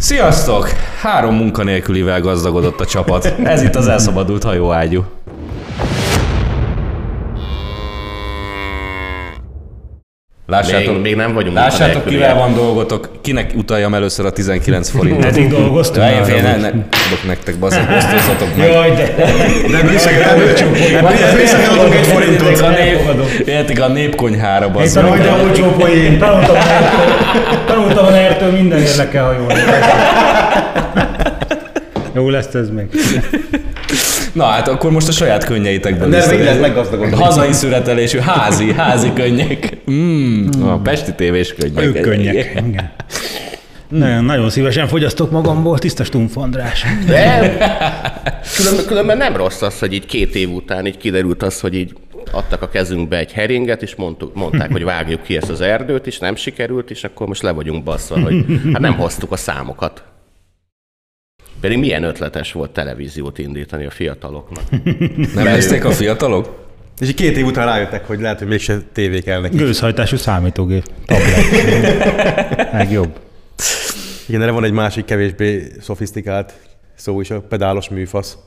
Sziasztok! Három munkanélkülivel gazdagodott a csapat. Ez itt az elszabadult hajóágyú. Lássátok, Még, még nem vagyunk lássátok kivel van dolgotok, kinek utaljam először a 19 forintot. Eddig dolgoztunk Én fél, ne, amúgy. ne, adok nektek, baszok, osztozzatok meg. Jaj, de... Nem visszaadok egy forintot. Értik a, nép, értik a népkonyhára, Én basszok. tanultam, de olcsó poén. tanultam a NER-től, tanultam a NER-től mindenért le kell hajolni. Jó lesz ez még. Na hát akkor most a saját könnyeitekből Nem, is így lehet meggazdagodni. Hazai születelésű, házi, házi könnyek. Mm, a pesti tévés könnyek. Ők könnyek. Igen. Nagyon, nagyon szívesen fogyasztok magamból, tiszta Stumpf András. De különben, különben nem rossz az, hogy így két év után így kiderült az, hogy így adtak a kezünkbe egy heringet, és mondtuk, mondták, hogy vágjuk ki ezt az erdőt, és nem sikerült, és akkor most le vagyunk basszva, hogy hát nem hoztuk a számokat. Pedig milyen ötletes volt televíziót indítani a fiataloknak. Nem nézték a fiatalok? És így két év után rájöttek, hogy lehet, hogy mégse tévé kell neki. Gőzhajtású számítógép. Tablet. Meg jobb. Igen, erre van egy másik kevésbé szofisztikált szó is, a pedálos műfasz.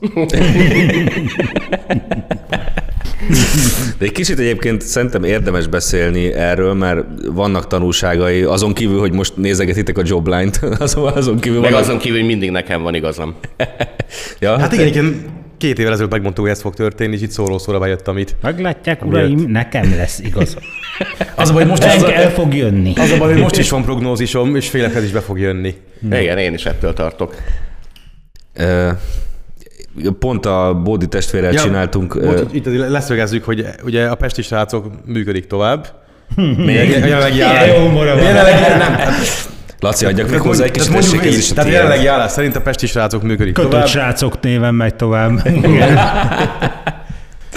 De egy kicsit egyébként szerintem érdemes beszélni erről, mert vannak tanulságai, azon kívül, hogy most nézegetitek a Jobline-t, azon, azon kívül Meg vannak... azon kívül, hogy mindig nekem van igazam. Ja, Hát igen, igen, két évvel ezelőtt megmondtuk, hogy ez fog történni, és itt szóló szóra bejöttem itt. Meglátják, uraim, nekem lesz igaz. Az a baj, most, El, az, el fog jönni. az a baj, hogy most is van prognózisom, és félek, ez is be fog jönni. Igen, én is ettől tartok. Ö, Pont a Bódi testvérrel ja, csináltunk. Bocs, itt leszögezzük, hogy ugye a pesti srácok működik tovább. Még? Jelenlegi állás. Laci, adjak még hozzá egy kis tessék, is a Tehát jelenlegi állás szerint a pesti srácok működik Kötött tovább, srácok néven megy tovább.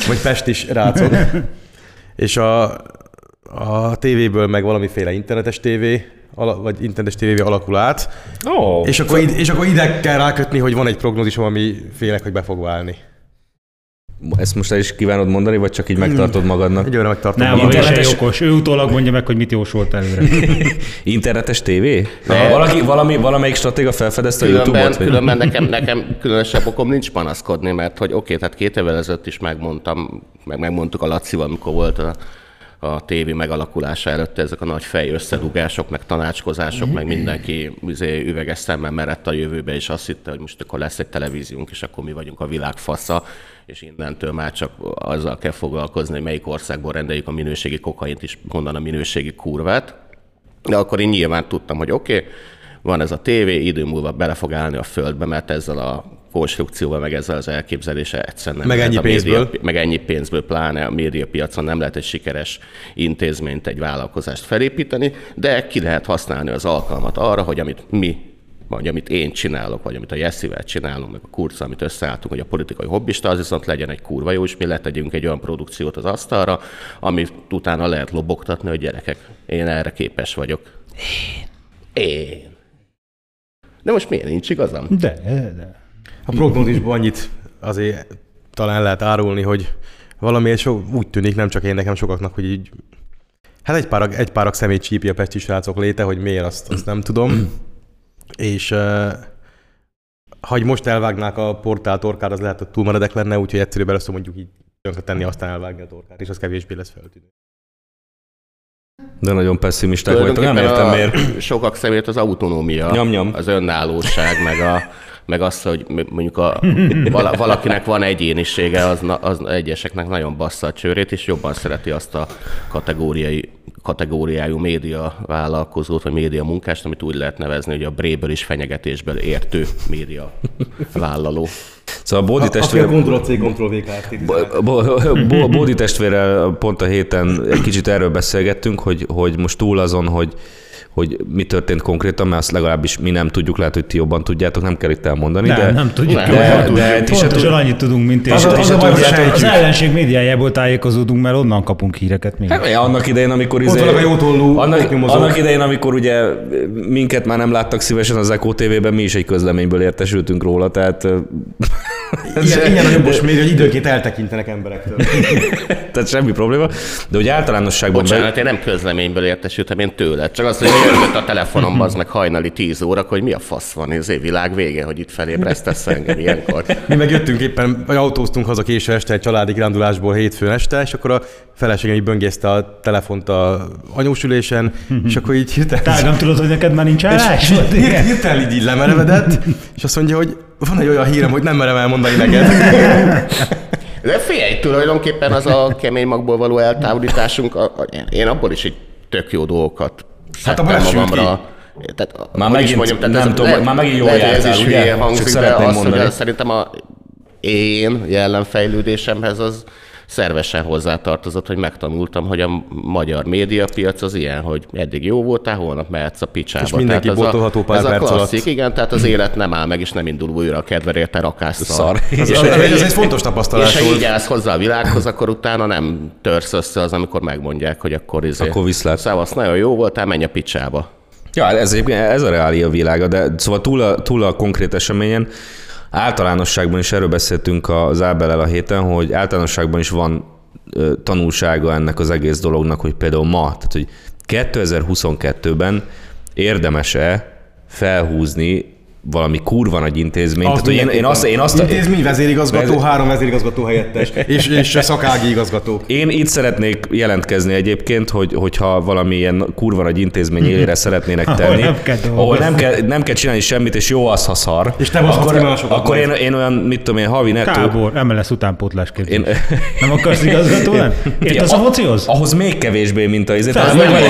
vagy pestis rácok. És a, a tévéből meg valamiféle internetes tévé, ala- vagy internetes tévévé alakul át. Ó, És akkor, ide, és akkor ide kell rákötni, hogy van egy prognózisom, ami félek, hogy be fog válni. Ezt most el is kívánod mondani, vagy csak így megtartod magadnak? Egy olyan megtartom. Nem, Internetes- okos. Ő utólag mondja meg, hogy mit jósolt előre. Internetes tévé? Valaki, valami, valamelyik stratéga felfedezte a Különben, YouTube-ot? vagy? különben nekem, nekem különösebb okom nincs panaszkodni, mert hogy oké, okay, tehát két évvel ezelőtt is megmondtam, meg megmondtuk a Lacival, amikor volt a, a tévé megalakulása előtt ezek a nagy fej összedugások, meg tanácskozások, meg mindenki izé, üveges szemmel merett a jövőbe, és azt hitte, hogy most akkor lesz egy televíziónk, és akkor mi vagyunk a világ fasza, és innentől már csak azzal kell foglalkozni, hogy melyik országból rendeljük a minőségi kokaint, és honnan a minőségi kurvát. De akkor én nyilván tudtam, hogy oké, okay, van ez a tévé, idő múlva bele fog állni a földbe, mert ezzel a konstrukcióval, meg ezzel az elképzelése egyszerűen nem Meg lehet ennyi a média, pénzből. meg ennyi pénzből, pláne a médiapiacon nem lehet egy sikeres intézményt, egy vállalkozást felépíteni, de ki lehet használni az alkalmat arra, hogy amit mi vagy amit én csinálok, vagy amit a Jessivel csinálunk, meg a kurca, amit összeálltunk, hogy a politikai hobbista, az viszont legyen egy kurva jó, és mi letegyünk egy olyan produkciót az asztalra, amit utána lehet lobogtatni, hogy gyerekek, én erre képes vagyok. Én. Én. De most miért nincs igazam? De, de. A prognózisban annyit azért talán lehet árulni, hogy valamiért so, úgy tűnik, nem csak én, nekem sokaknak, hogy így Hát egy párak, egy párak szemét csípi a pesti srácok léte, hogy miért, azt, azt nem tudom. És uh, ha most elvágnák a portál torkát, az lehet, hogy túl meredek lenne, úgyhogy egyszerűbb először mondjuk így tönkre tenni, aztán elvágni a torkát, és az kevésbé lesz feltűnő. De nagyon pessimisták vagytok, nem értem miért. Sokak szemét az autonómia, Nyom, nyom. az önállóság, meg, a, meg az, hogy mondjuk a, vala, valakinek van egyénisége, az, az egyeseknek nagyon bassza a csőrét, és jobban szereti azt a kategóriai, kategóriájú média vállalkozót, vagy média munkást, amit úgy lehet nevezni, hogy a bréből és fenyegetésből értő média vállaló. Szóval a Bódi Aki a Bo- Bódi testvérrel pont a héten egy kicsit erről beszélgettünk, hogy, hogy most túl azon, hogy, hogy mi történt konkrétan, mert azt legalábbis mi nem tudjuk, lehet, hogy ti jobban tudjátok, nem kell itt elmondani, Nem, de, nem tudjuk. De, de ti se Pontosan tud- annyit tudunk, mint Az az az, az ellenség médiájából tájékozódunk, mert onnan kapunk híreket még. Hát, annak idején, amikor... izé- annak, annak idején, amikor ugye minket már nem láttak szívesen az Eko TV-ben, mi is egy közleményből értesültünk róla, tehát Ilyen, ilyen a jobbos még, hogy időnként eltekintenek emberektől. Tehát semmi probléma. De hogy általánosságban... be- Bocsánat, én nem közleményből értesültem, én tőled. Csak azt, hogy jött a telefonomba, az meg hajnali 10 óra, hogy mi a fasz van, ez év világ vége, hogy itt felébresztesz engem ilyenkor. Mi meg jöttünk éppen, vagy autóztunk haza késő este egy családi kirándulásból hétfőn este, és akkor a feleségem így böngészte a telefont a anyósülésen, és akkor így hirtelen... Tágam, tudod, hogy neked már nincs állás? Hirtelen így, így lemerevedett, és azt mondja, hogy van egy olyan hírem, hogy nem merem elmondani neked. De figyelj, tulajdonképpen az a kemény magból való eltávolításunk, a, a, én abból is egy tök jó dolgokat Hát abban magamra. Tehát, Már megint tehát nem tudom, már megint jól lehet, hogy ez jártál, is ugye? hangzik, de azt, mondani. hogy szerintem a én jellemfejlődésemhez az szervesen hozzátartozott, hogy megtanultam, hogy a magyar médiapiac az ilyen, hogy eddig jó voltál, holnap mehetsz a picsába. És mindenki Tehát botolható pár ez a alatt. klasszik, igen, tehát az élet nem áll meg, és nem indul újra a kedvedre érte rakásszal. Szar. Ez, És- ez, ez egy fontos És tapasztalás ha volt. így állsz hozzá a világhoz, akkor utána nem törsz össze az, amikor megmondják, hogy akkor izé. Akkor viszlát. Szevasz, nagyon jó voltál, menj a picsába. Ja, ez ez a reália világa, de szóval túl a, túl a konkrét eseményen, általánosságban is erről beszéltünk az Ábelel a héten, hogy általánosságban is van tanulsága ennek az egész dolognak, hogy például ma, tehát hogy 2022-ben érdemes-e felhúzni valami kurva nagy intézményt. Tehát, hogy én, én azt, én azt, Intézmény vezérigazgató, Vezér- három vezérigazgató helyettes, és, és szakági igazgató. Én itt szeretnék jelentkezni egyébként, hogy, hogyha valami ilyen kurva nagy intézmény élére szeretnének Ahol tenni, nem kell ahol nem kell, nem kell csinálni semmit, és jó az, ha szar. És te másokat akkor én, én, olyan, mit tudom én, havi nettó, Tábor, MLS utánpótlás képzés. Én- Nem akarsz igazgató lenni? Értesz a focihoz? ahhoz még kevésbé, mint a Az vagy.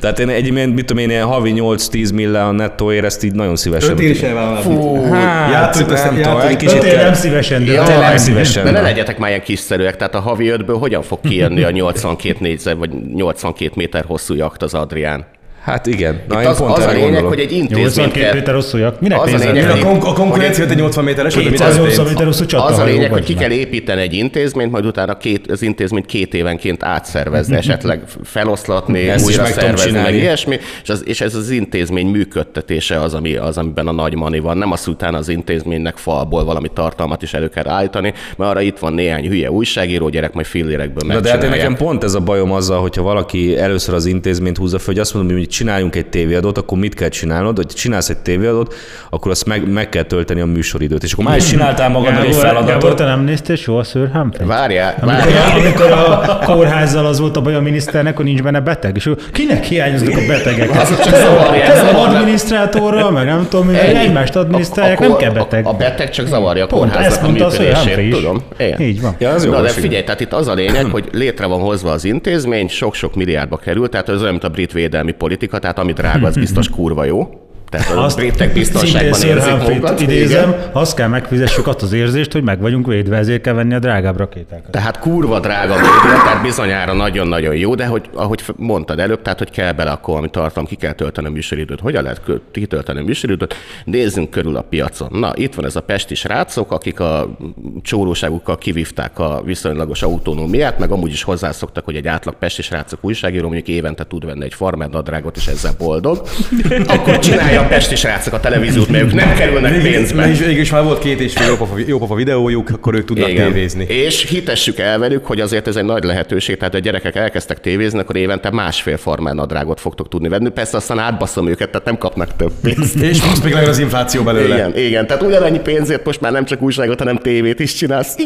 Tehát én egy, mit tudom én, havi 8-10 millió nettó ezt így nagyon szívesen. Öt is elvállalni. Fú, Hát, Játszunk nem tudom, egy kicsit kell- nem szívesen, de Ja, tényleg nem szívesen. De ne legyetek már ilyen kiszerűek, tehát a havi ötből hogyan fog kijönni a 82 négyzet, vagy 82 méter hosszú jakt az Adrián? Hát igen. Na, Itt én az, pont az a lényeg, gondolok. hogy egy intézményt 82 kell... méter hosszú jak. Minek Az a lényeg, A, kon- a konkurencia egy 80 méteres, hogy mi 280 történt? méter hosszú csata. Az a lényeg, hogy ki kell építeni egy intézményt, majd utána két, az intézményt két évenként átszervezni, esetleg feloszlatni, Ezt újra szervezni, meg ilyesmi, és, az, és ez az intézmény működtetése az, ami, az, amiben a nagy mani van. Nem az utána az intézménynek falból valami tartalmat is elő kell állítani, mert arra itt van néhány hülye újságíró gyerek, majd fillérekből Na de hát én megcsinálják. nekem pont ez a bajom azzal, hogyha valaki először az intézményt húzza fel, hogy azt mondom, hogy csináljunk egy tévéadót, akkor mit kell csinálnod? Hogy csinálsz egy tévéadót, akkor azt meg, meg kell tölteni a műsoridőt. És akkor már is csináltál magadnak egy Gábor, Gábor, feladatot. te nem néztél soha Humphrey? Várjál, Amikor, várjál. amikor a kórházzal az volt a baj a miniszternek, hogy nincs benne beteg, és kinek hiányoznak a betegek? Azok csak zavarják, Ez az zavarnak. adminisztrátorral, meg nem tudom, hogy egymást adminisztrálják, nem kell beteg. A, a beteg csak zavarja a kórháznak a működését. Tudom. Igen. Így van. Ja, az jó. Na de figyelj, tehát itt az a lényeg, hogy létre van hozva az intézmény, sok-sok milliárdba kerül, tehát ez olyan, mint a brit védelmi politika, tehát ami drága, az biztos kurva jó. Tehát a Azt britek biztonságban érzik magukat. idézem, Igen. azt kell megfizessük azt az érzést, hogy meg vagyunk védve, ezért kell venni a drágább rakétákat. Tehát kurva drága média, tehát bizonyára nagyon-nagyon jó, de hogy, ahogy mondtad előbb, tehát hogy kell bele akkor, ami tartalom, ki kell tölteni a műsoridőt. Hogyan lehet kitölteni a műsoridőt? Nézzünk körül a piacon. Na, itt van ez a pesti srácok, akik a csóróságukkal kivívták a viszonylagos autonómiát, meg amúgy is hozzászoktak, hogy egy átlag pesti srácok újságíró mondjuk évente tud venni egy farmer nadrágot, és ezzel boldog. Akkor csinálja a pesti srácok a televíziót, mert ők nem kerülnek pénzbe. és is már volt két és fél jópofa, jópofa videójuk, akkor ők tudnak Igen. tévézni. És hitessük el velük, hogy azért ez egy nagy lehetőség, tehát a gyerekek elkezdtek tévézni, akkor évente másfél farmer nadrágot fogtok tudni venni. Persze aztán átbaszom őket, tehát nem kapnak több pénzt. És plusz még az infláció belőle. Igen, igen, tehát ugyanannyi pénzért most már nem csak újságot, hanem tévét is csinálsz.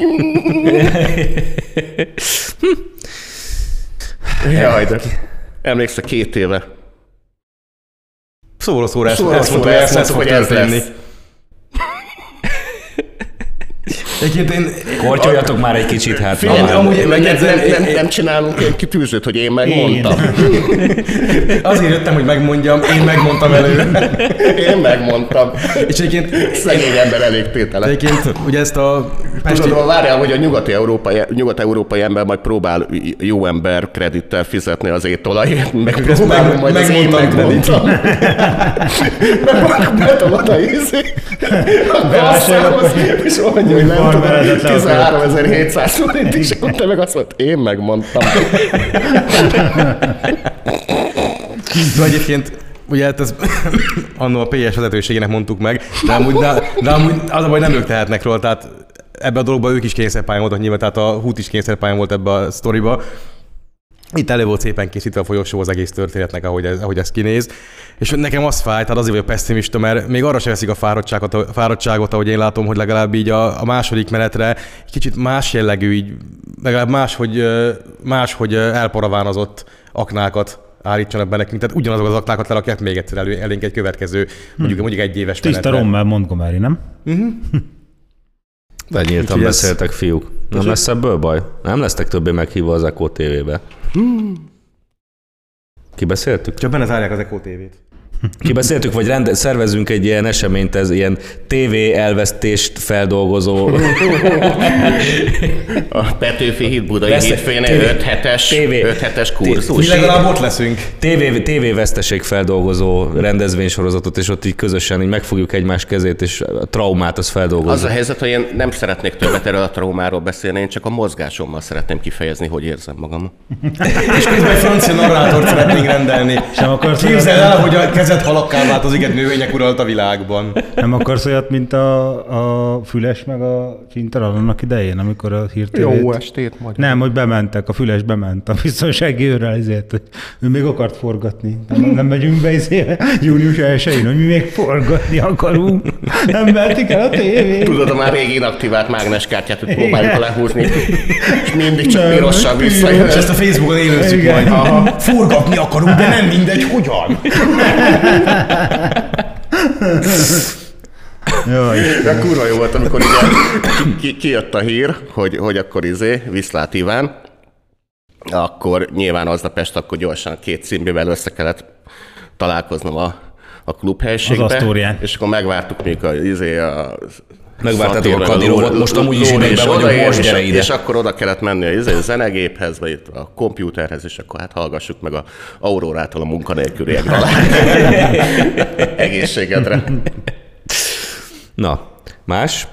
Jaj, de emlékszel két éve. Szóra szóra ezt, Szóra ezt szóra ezt, mondtuk, hogy ez lesz. Egyébként én, Kortyoljatok már egy kicsit, hát. Na már. amúgy nem, nem, nem, én- nem csinálunk egy kitűzőt, hogy én megmondtam. azért jöttem, hogy megmondjam, én megmondtam elő. Én megmondtam. És egyébként, Szegény ember elég tétele. egyébként ugye ezt a Pesti, Tudod, várjál, hogy a nyugati európai, nyugat-európai ember majd próbál jó ember kredittel fizetni az étolajért, meg próbálom meg- majd az én megmondtam megmondtam. A izé. A és mondja, hogy nem 13.700 forint, és akkor te meg azt mondod, én megmondtam. de egyébként ugye hát ez annó a PS vezetőségének mondtuk meg, de amúgy, de, de amúgy az a baj, nem ők tehetnek róla, tehát ebbe a dologba ők is kényszerpályán voltak nyilván, tehát a Hút is kényszerpályán volt ebbe a sztoriba. Itt elő volt szépen készítve a folyosó az egész történetnek, ahogy ez, ahogy ez kinéz. És nekem az fáj, tehát azért vagyok pessimista, mert még arra sem veszik a fáradtságot, a fáradtságot, ahogy én látom, hogy legalább így a, a második menetre egy kicsit más jellegű, így legalább máshogy, máshogy elparavánozott aknákat állítsanak be nekünk. Tehát ugyanazok az aknákat lerakják még egyszer elő, elénk egy következő, mondjuk, mondjuk egy éves Tiszta menetre. Rommel Montgomery, nem? De nyíltan ez- beszéltek, fiúk. Nem lesz ebből baj? Nem lesztek többé meghívva az Echo TV-be. Kibeszéltük? Csak benne zárják az Echo TV-t. Kibeszéltük, vagy rende, szervezünk egy ilyen eseményt, ez ilyen TV elvesztést feldolgozó A Petőfi híd Budai Lesz- hétfőjén TV 5 hetes, TV 5 hetes Mi kurzus. legalább ott leszünk. TV, TV veszteség feldolgozó rendezvénysorozatot, és ott így közösen így megfogjuk egymás kezét, és a traumát az Az feldolgozza. a helyzet, hogy én nem szeretnék többet erről a traumáról beszélni, én csak a mozgásommal szeretném kifejezni, hogy érzem magam. És közben egy francia narrátort szeretnénk rendelni. Sem akarsz Képzeld el, hogy a kezed halakká változik egy növények uralt a világban. nem akarsz olyat, mint a, a Füles meg a Csintalan annak idején, amikor a hírtévét... estét, magyar. Nem, hogy bementek, a Füles bement a biztonsági őrrel, ezért, hogy ő még akart forgatni. Nem, nem megyünk be izé, június 1 hogy mi még forgatni akarunk. Nem mehetik el a tévét. Tudod, a már régi inaktivált mágneskártyát, hogy próbáljuk Igen. lehúzni, és mindig csak Nem, pirossal piros. visszajön. És ezt a Facebookon élőzzük Igen. majd. Aha. Forgatni akarunk, de nem mindegy, hogyan. Jaj, De kurva jó volt, amikor ugye ki, kijött a hír, hogy, hogy akkor izé, Viszlát Iván, akkor nyilván aznap este akkor gyorsan két címbivel össze kellett találkoznom a, a klubhelységbe. Az Asztórián. És akkor megvártuk még a, izé, a Megvártátok a Kadirovot, most amúgy is idegben vagyok, odaér, most és- gyere ide. És akkor oda kellett menni a, izé, zenegéphez, vagy a kompjúterhez, és akkor hát hallgassuk meg a Aurórától a munkanélküliek dalát. Egészségedre. Na, más?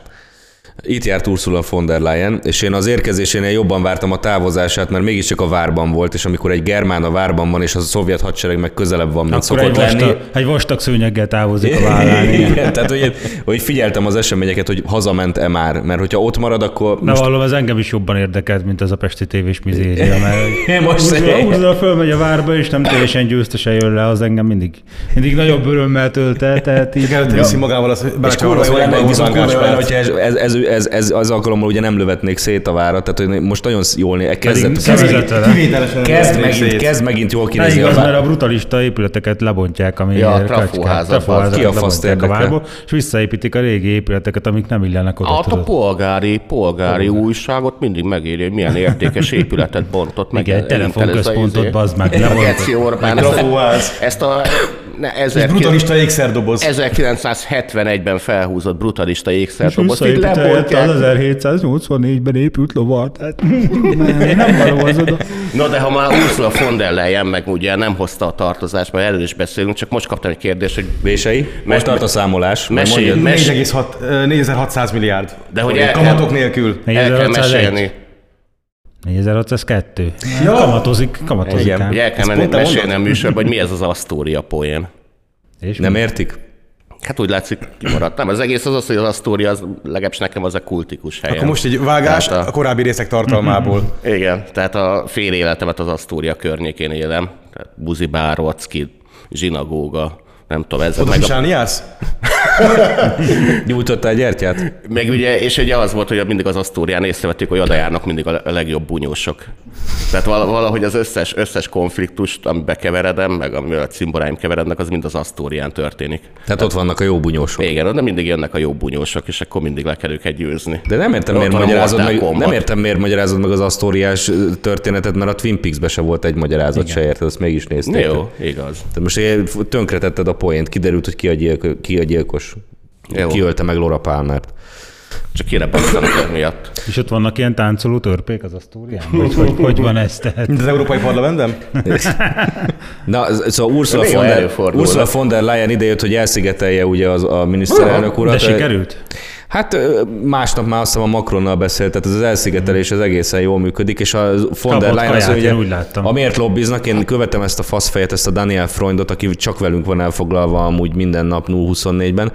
Itt járt Ursula von der Leyen, és én az érkezésénél jobban vártam a távozását, mert mégiscsak a várban volt, és amikor egy germán a várban van, és az a szovjet hadsereg meg közelebb van, mint akkor egy szokott lenni. vastag, egy vastag szőnyeggel távozik a vállán. igen. Igen, tehát hogy, hogy figyeltem az eseményeket, hogy hazament-e már, mert hogyha ott marad, akkor De vallom, ez engem is jobban érdekelt, mint az a pesti tévés mizéria, mert Most- Ursula, Ursula fölmegy a várba, és nem teljesen győztesen jön le, az engem mindig, mindig nagyobb örömmel tölt el, tehát így... Előtte viszi magával az, És kurva jó lenne, hogyha ez, ez, ez, ez, az alkalommal ugye nem lövetnék szét a várat, tehát hogy most nagyon jól né, kezdett, kezd, kezd, nem megint, kezd megint jól kinézni a igaz, mert vár. a brutalista épületeket lebontják, ami Ja, a trafóházat, ki a faszt a várból, és visszaépítik a régi épületeket, amik nem illenek oda. Hát a polgári, polgári újságot mindig megéri, hogy milyen értékes épületet bontott meg. Igen, egy a telefonközpontot, izé. bazd meg, A. Geci Orbán. Ezt a, ezt a ne, És 1900 brutalista ékszerdoboz. 1971-ben felhúzott brutalista ékszerdobozt, így Visszaépítette lebontják. az 1784-ben épült lovar, tehát nem, nem való az oda. Na de ha már Ursula von der Leyen meg ugye nem hozta a tartozást, mert erről is beszélünk, csak most kaptam egy kérdést, hogy Vései? Most tart a számolás. Mesélj, mondjad. mesélj. 4,6 4600 milliárd. De hogy el- Kamatok nélkül. el kell 4601. mesélni, 4602. Ja. Kamatozik, kamatozik Igen. ám. hogy el kell menni, mesélni a műsorban, hogy mi ez az Astoria poén. És Nem értik? Hát úgy látszik, kimaradt. Nem, az egész az az, hogy az Astoria, az legalábbis nekem az a kultikus hely. Akkor most egy vágás Tehát a korábbi részek tartalmából. Igen, tehát a fél életemet az Astoria környékén élem. Tehát Buzibár, Rocki, zsinagóga, nem tudom, ez Oda meg, a, fisálni jársz? Nyújtottál gyertyát? meg ugye, és ugye az volt, hogy mindig az Asztórián észrevettük, hogy oda járnak mindig a a legjobb bunyósok. Tehát vala- valahogy az összes, összes konfliktust, amiben keveredem, meg amivel a cimboráim keverednek, az mind az Asztórián történik. Tehát ott vannak a jó bunyósok. Igen, de mindig jönnek a jó bunyósok, és akkor mindig le kell őket győzni. De nem értem, miért a magyarázod meg, Kombat. nem értem, miért magyarázod meg az asztóriás történetet, mert a Twin Peaks-be se volt egy magyarázat se érted, azt mégis nézték. Jó, igaz. Tehát most én tönkretetted a poént, kiderült, hogy ki a, gyilkos, ki a gyilkos. Jó. Ki ölte meg Laura Palmert. Csak kirebesztenek miatt. És ott vannak ilyen táncoló törpék az Asztórián? Vagy hogy, hogy van ez? Tehát? Mint az Európai Parlamentben? Na, szóval Ursula von, der. Ursula von der Leyen idejött, hogy elszigetelje ugye az, a miniszterelnök urat. De sikerült? Hát másnap már azt hiszem a Macronnal beszélt, tehát ez az elszigetelés az egészen jól működik, és a von der Leyen az, ugye, én úgy láttam. amiért lobbiznak, én követem ezt a faszfejet, ezt a Daniel Freundot, aki csak velünk van elfoglalva amúgy minden nap 0-24-ben,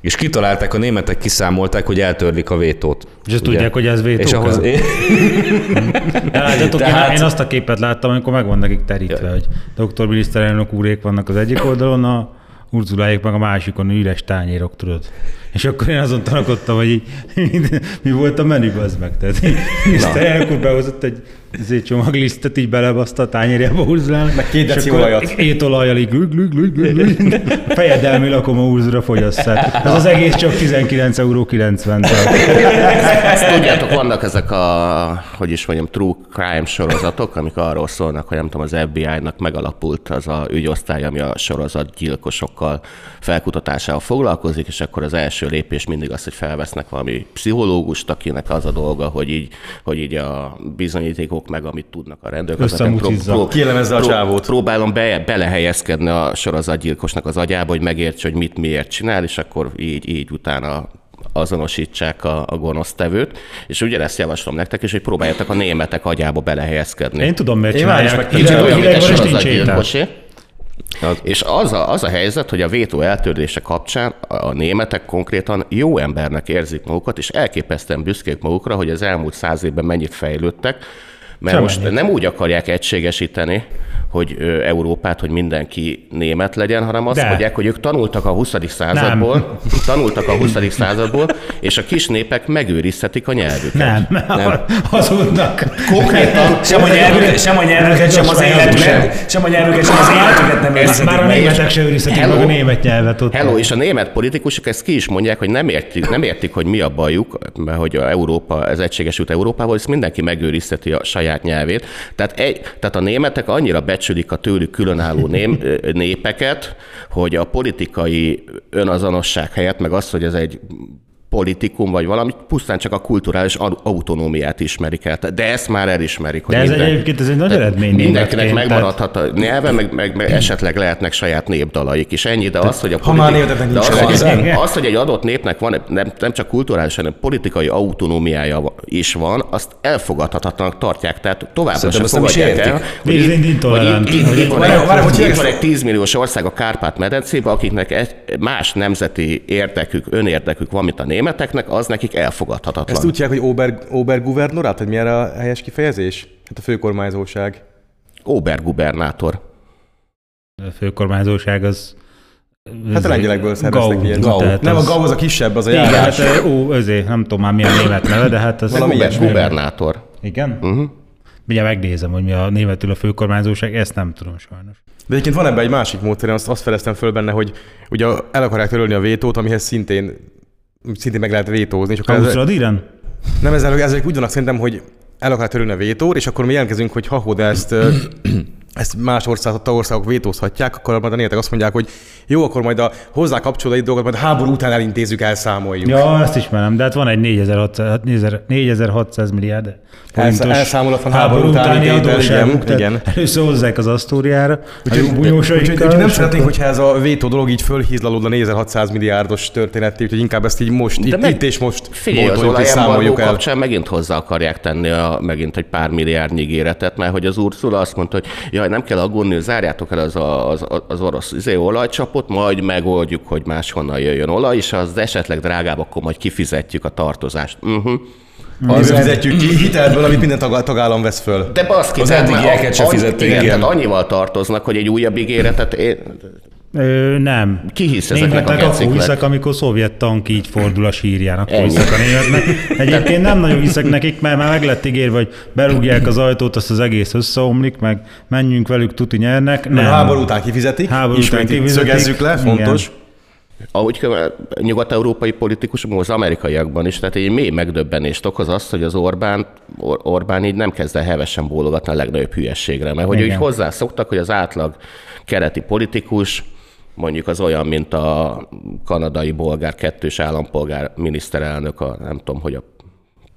és kitalálták, a németek kiszámolták, hogy eltörlik a vétót. És ezt tudják, hogy ez vétók? És ahhoz, De látjátok, Tehát- én, én azt a képet láttam, amikor meg van nekik terítve, hogy doktor miniszterelnök úrék vannak az egyik oldalon, a Urzuláék meg a másikon üres tányérok, tudod. És akkor én azon tanakodtam, hogy így, mi volt a menü, az meg. Tehát így, miniszterelnök úr behozott egy csomaglisztet, így belebaszta a tányérjába Urzulának. Meg két deci olajat. Étolajjal így glüg, glüg, glüg, glüg, glüg. Fejedelmi lakom a Urzura fogyasszát. Ez az egész csak 19,90 euró. Ezt tudjátok, vannak ezek a, hogy is mondjam, true crime sorozatok, amik arról szólnak, hogy nem tudom, az FBI-nak megalapult az a ügyosztály, ami a sorozat gyilkosokkal felkutatásával foglalkozik, és akkor az első lépés mindig az, hogy felvesznek valami pszichológust, akinek az a dolga, hogy így, hogy így a bizonyítékok meg, amit tudnak a rendőrök, Összemucizza. Kielemezze a csávót. Próbálom be, belehelyezkedni a sorozatgyilkosnak az agyába, hogy megértse, hogy mit miért csinál, és akkor így, így utána azonosítsák a, a gonosztevőt, és ugyanezt javaslom nektek is, hogy próbáljátok a németek agyába belehelyezkedni. Én tudom, miért Én már is csinálják. meg- Kicsit De olyan, mint egy hidegvörös nincs étel. sorozatgyilkosé. És az a, az a helyzet, hogy a vétó eltörlése kapcsán a németek konkrétan jó embernek érzik magukat, és elképesztően büszkék magukra, hogy az elmúlt száz évben mennyit fejlődtek, mert most Semennyit. nem úgy akarják egységesíteni, hogy Európát, hogy mindenki német legyen, hanem azt De. mondják, hogy ők tanultak a 20. századból, tanultak a 20. századból, és a kis népek megőrizhetik a nyelvüket. Nem, nem. hazudnak. Konkrétan Sem a nyelvüket, sem a nyelvüket, sem az életüket, sem a nyelvüket, sem az életüket nem Ezt már a németek se őrizhetik Hello. meg a német nyelvet ott. Hello, és a német politikusok ezt ki is mondják, hogy nem értik, nem értik hogy mi a bajuk, mert hogy a Európa, az egységesült Európával, ezt mindenki megőrizheti a saját nyelvét. Tehát, egy, tehát a németek annyira becsülik a tőlük különálló népeket, hogy a politikai önazonosság helyett, meg az, hogy ez egy politikum vagy valami, pusztán csak a kulturális au- autonómiát ismerik el. De ezt már elismerik. Hogy De ez minden- egyébként ez egy nagy eredmény Mindenkinek megmaradhat a nyelve, meg, meg, meg esetleg lehetnek saját népdalaik is. Ennyi, de az, hogy a németeknek de az, elege. hogy, az, hogy egy adott népnek van, nem, nem csak kulturális, hanem politikai autonómiája is van, azt elfogadhatatlanak tartják. Tehát továbbra sem fogadják el, hogy Ez itt- van egy- várj, hogy itt van hívják egy 10 milliós ország a Kárpát-medencében, akiknek egy más nemzeti érdekük, önérdekük van, mint a németeknek, az nekik elfogadhatatlan. Ezt úgy hívják, hogy Ober, Oberguvernorat, vagy milyen a helyes kifejezés? Hát a főkormányzóság. Obergubernátor. A főkormányzóság az... Hát a lengyelekből szerveztek Gau. ilyet. Gau. Tehát Nem, a az- Gau az a kisebb, az a Igen, járás. hát ó, ezért, nem tudom már milyen német neve, de hát az... Valami ilyesmi. Gubernátor. Igen? Uh-huh. Mindjárt megnézem, hogy mi a németül a főkormányzóság, ezt nem tudom sajnos. De egyébként van ebben egy másik módszer, azt, azt feleztem föl benne, hogy ugye el akarják törölni a vétót, amihez szintén szintén meg lehet vétózni. És akkor ez, nem ezzel, ezek úgy vannak szerintem, hogy el akarják törölni a vétót, és akkor mi jelentkezünk, hogy ha, de ezt, ezt más országok, tagországok vétózhatják, akkor majd a németek azt mondják, hogy jó, akkor majd a hozzá kapcsolódó dolgokat majd a háború után elintézzük, elszámoljuk. Ja, ezt ismerem, de hát van egy 4600, 4600 milliárd forintos elszámolatlan háború utáni tétel, adósságuk, igen, igen. Először hozzák az Asztóriára, Úgyhogy, bunyósaikkal. úgyhogy nem szeretnénk, hogyha ez a vétó dolog így fölhízlalódna 4600 milliárdos történetté, úgyhogy inkább ezt így most, itt, meg- itt és most Figyelj, boltoljuk és számoljuk el. kapcsán megint hozzá akarják tenni a, megint egy pár milliárd ígéretet, mert hogy az Ursula azt mondta, hogy jaj, nem kell aggódni, zárjátok el az, a, az, az orosz izé, olajcsapot, majd megoldjuk, hogy máshonnan jöjjön olaj, és az esetleg drágább, akkor majd kifizetjük a tartozást. Uh-huh. Az fizetjük ki hitelből, amit minden tag- tagállam vesz föl. De baszki, Az eddigieket se fizették, igen, igen. tehát annyival tartoznak, hogy egy újabb ígéretet, én, Ö, nem. Ki hisz ezeknek a akkor hiszek, amikor szovjet tank így fordul a sírján, akkor Ennyi. hiszek a németnek. Egyébként nem nagyon hiszek nekik, mert már meg lett ígérve, hogy berúgják az ajtót, azt az egész összeomlik, meg menjünk velük, tuti nyernek. Nem. Nem. A háború után kifizetik, Háború után kifizetik. szögezzük le, fontos. Igen. ahogy nyugat-európai politikusok, az amerikaiakban is, tehát egy mély megdöbbenést okoz az, hogy az Orbán, Or- Orbán így nem kezd el hevesen bólogatni a legnagyobb hülyességre, mert hogy Igen. úgy hozzászoktak, hogy az átlag keleti politikus, mondjuk az olyan, mint a kanadai bolgár kettős állampolgár miniszterelnök, a, nem tudom, hogy a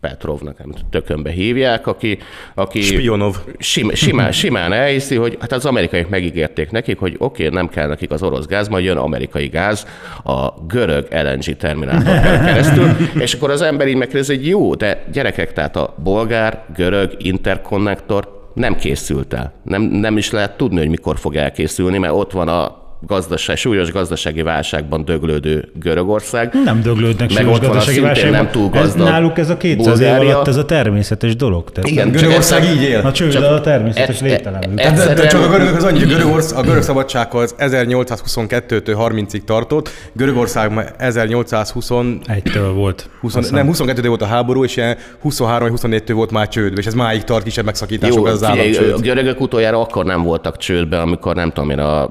Petrovnak, nem tökönbe hívják, aki, aki Spionov. Sim, simán, simán elhiszi, hogy hát az amerikaiak megígérték nekik, hogy oké, okay, nem kell nekik az orosz gáz, majd jön amerikai gáz a görög LNG terminátor keresztül, és akkor az ember így megkérdezi, hogy jó, de gyerekek, tehát a bolgár, görög interkonnektor nem készült el. Nem, nem is lehet tudni, hogy mikor fog elkészülni, mert ott van a gazdaság, súlyos gazdasági válságban döglődő Görögország. Nem döglődnek Meg súlyos gazdasági válságban. nem túl Ez gazdag Náluk ez a 200 év Bulgária. alatt ez a természetes dolog. Tehát Igen, Görögország így él. A csőd a természetes e- e- lételem. e- De, de, de csak a görögök az annyi, hogy Görögorsz, a görög szabadság az 1822-től 30-ig tartott, Görögország már 1820 Egytől volt. 20, nem, 22 volt a háború, és ilyen 23 24 volt már csődbe, és ez máig tart kisebb megszakítások Jó, az figyelj, a államcsőd. görögök utoljára akkor nem voltak csődbe, amikor nem tudom én, a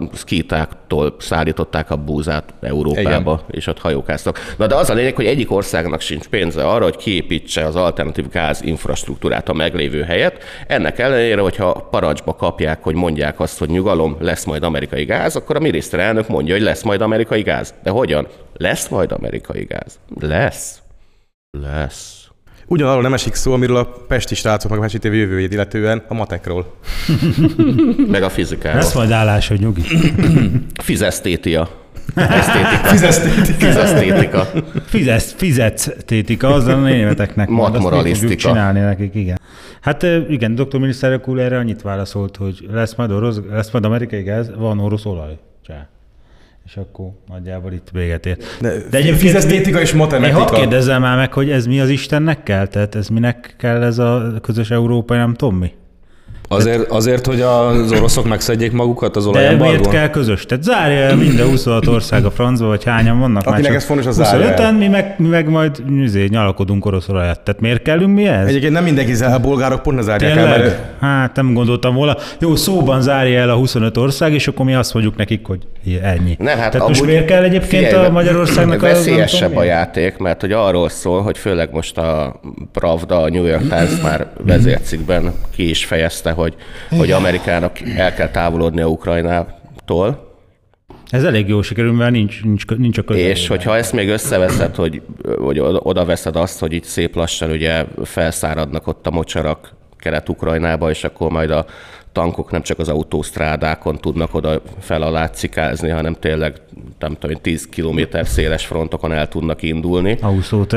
szkítáktól szállították a búzát Európába, Igen. és ott hajókáztak. Na de az a lényeg, hogy egyik országnak sincs pénze arra, hogy kiépítse az alternatív gáz infrastruktúrát a meglévő helyet. Ennek ellenére, hogyha parancsba kapják, hogy mondják azt, hogy nyugalom, lesz majd amerikai gáz, akkor a miniszterelnök mondja, hogy lesz majd amerikai gáz. De hogyan? Lesz majd amerikai gáz? Lesz. Lesz. Ugyanarról nem esik szó, amiről a pesti srácok meg a jövőjét illetően, a matekról. Meg a fizikáról. Lesz majd állás, hogy nyugi. Fizesztétia. Esztétika. Fizesztétika. Fizesztétika. Fizesz, fizetsz tétika, az a németeknek. azt fogjuk csinálni nekik, igen. Hát igen, doktor miniszterek úr erre annyit válaszolt, hogy lesz majd, orosz, lesz majd amerikai gáz, van orosz olaj. Csá. És akkor nagyjából itt véget ért. De fizesztétika és Én hadd matematika. kérdezzem már meg, hogy ez mi az Istennek kell? Tehát ez minek kell ez a közös európai, nem tudom mi? Azért, azért, hogy az oroszok megszedjék magukat az De miért kell közös? Tehát zárja el minden 26 ország a francba, vagy hányan vannak? Akinek csak ez fontos, az zárja el. 25-en, mi meg, mi meg majd izé, nyalakodunk orosz olajat. Tehát miért kellünk mi ez? Egyébként nem mindenki, zár- a bolgárok pont ne zárják el, Tényleg? mert Hát nem gondoltam volna. Jó, szóban zárja el a 25 ország, és akkor mi azt mondjuk nekik, hogy ennyi. Nem, hát Tehát most miért kell egyébként Figyelj, a Magyarországnak a... Veszélyesebb a játék, mert hogy arról szól, hogy főleg most a Pravda, a New York Times már vezércikben ki is fejezte, hogy, hogy Amerikának el kell távolodnia Ukrajnától, mi. Ez elég jó sikerül, mert nincs, nincs, nincs a közelében. és hogyha ezt még összeveszed, hogy, hogy oda veszed azt, hogy itt szép lassan ugye felszáradnak ott a mocsarak Kelet-Ukrajnába, és akkor majd a tankok nem csak az autósztrádákon tudnak oda fel alá cikázni, hanem tényleg nem tudom, én, 10 kilométer széles frontokon el tudnak indulni.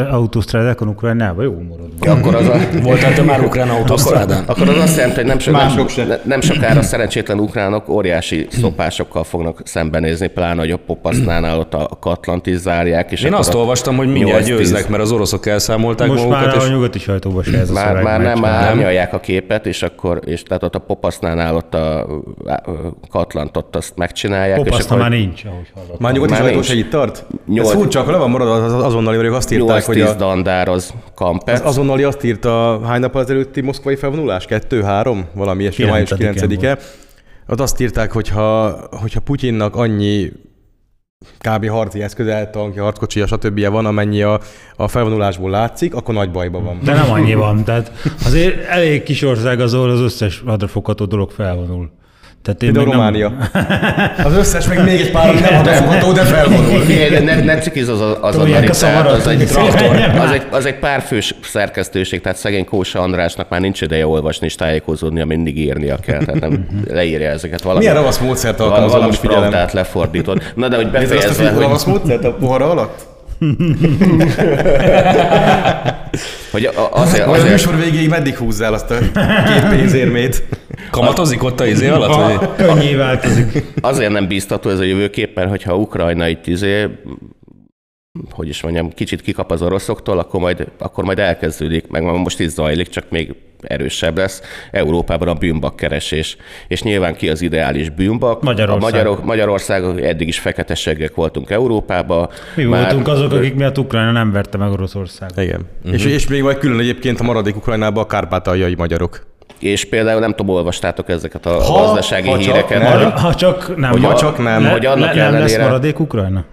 Autósztrádákon Ukrajnába jó. Ja, akkor az a, Voltál te már ukrán autósztrádán? akkor az azt jelenti, hogy nem, so, nem, se. ne- nem sokára szerencsétlen ukránok óriási szopásokkal fognak szembenézni, pláne, hogy a Popasznánál ott a Katlant is zárják. És Én akkor azt olvastam, hogy mindjárt 8-10 győznek, mert az oroszok elszámolták Most már magukat, a és nyugati sajtóban se ez a Már, szöveg már nem, már nem. a képet, és akkor, és tehát ott a Popasznánál ott a, a azt megcsinálják. és Popaszna akkor már nincs, ahogy hallottam. már sajtó nincs. se itt tart? Nyolc- Ez furcsa, akkor le van maradva az azonnali, hogy azt írták, hogy 8-10 a, dandároz Kampec. az azonnali azt írta, hány nap ezelőtti moszkvai felvonulás? Kettő, három? Valami ilyesmi, május 9-en 9-e. Ott azt írták, hogyha, hogyha Putyinnak annyi kb. harci eszköze, tankja, harckocsia, stb. van, amennyi a, a felvonulásból látszik, akkor nagy bajban van. De nem annyi van, tehát azért elég kis ország az, ahol az összes hadrafogható dolog felvonul. Tehát én Például meg nem- Románia. Az összes, meg még egy pár, nem hadafogható, de felvonul. Figyelj, de ne, ne cikiz az, az a Tolják a szamarat, az egy, traktor. az, egy, az egy párfős szerkesztőség, tehát szegény Kósa Andrásnak már nincs ideje olvasni és tájékozódni, mindig írnia kell, tehát nem leírja ezeket valami. Milyen ravasz módszert alkalmazol, most figyelem. pravdát lefordított. Na de hogy befejezve, hogy, ravasz módszert a pohara alatt? hogy a- azért, Vagy a azért, műsor végéig meddig húzzál azt a két pénzérmét? kamatozik ott a izé alatt? Vagy? Könnyé változik. azért nem bíztató ez a jövőképpen, hogyha Ukrajna itt izé, hogy is mondjam, kicsit kikap az oroszoktól, akkor majd, akkor majd elkezdődik, meg most is zajlik, csak még erősebb lesz Európában a bűnbakkeresés. És nyilván ki az ideális bűnbak? Magyarország. A Magyarok, Magyarország, eddig is fekete seggek voltunk Európában. Mi Már- voltunk azok, akik miatt Ukrajna nem verte meg Oroszországot. Igen. Uh-huh. És, és még majd külön egyébként a maradék Ukrajnában a kárpátaljai magyarok. És például nem tudom, olvastátok ezeket a Ha- gazdasági ha csak híreket, nem. hogy, Ha, ha csak nem. Hogy ha, csak nem, le, hogy annak le, nem lesz ellenére- maradék Ukrajna?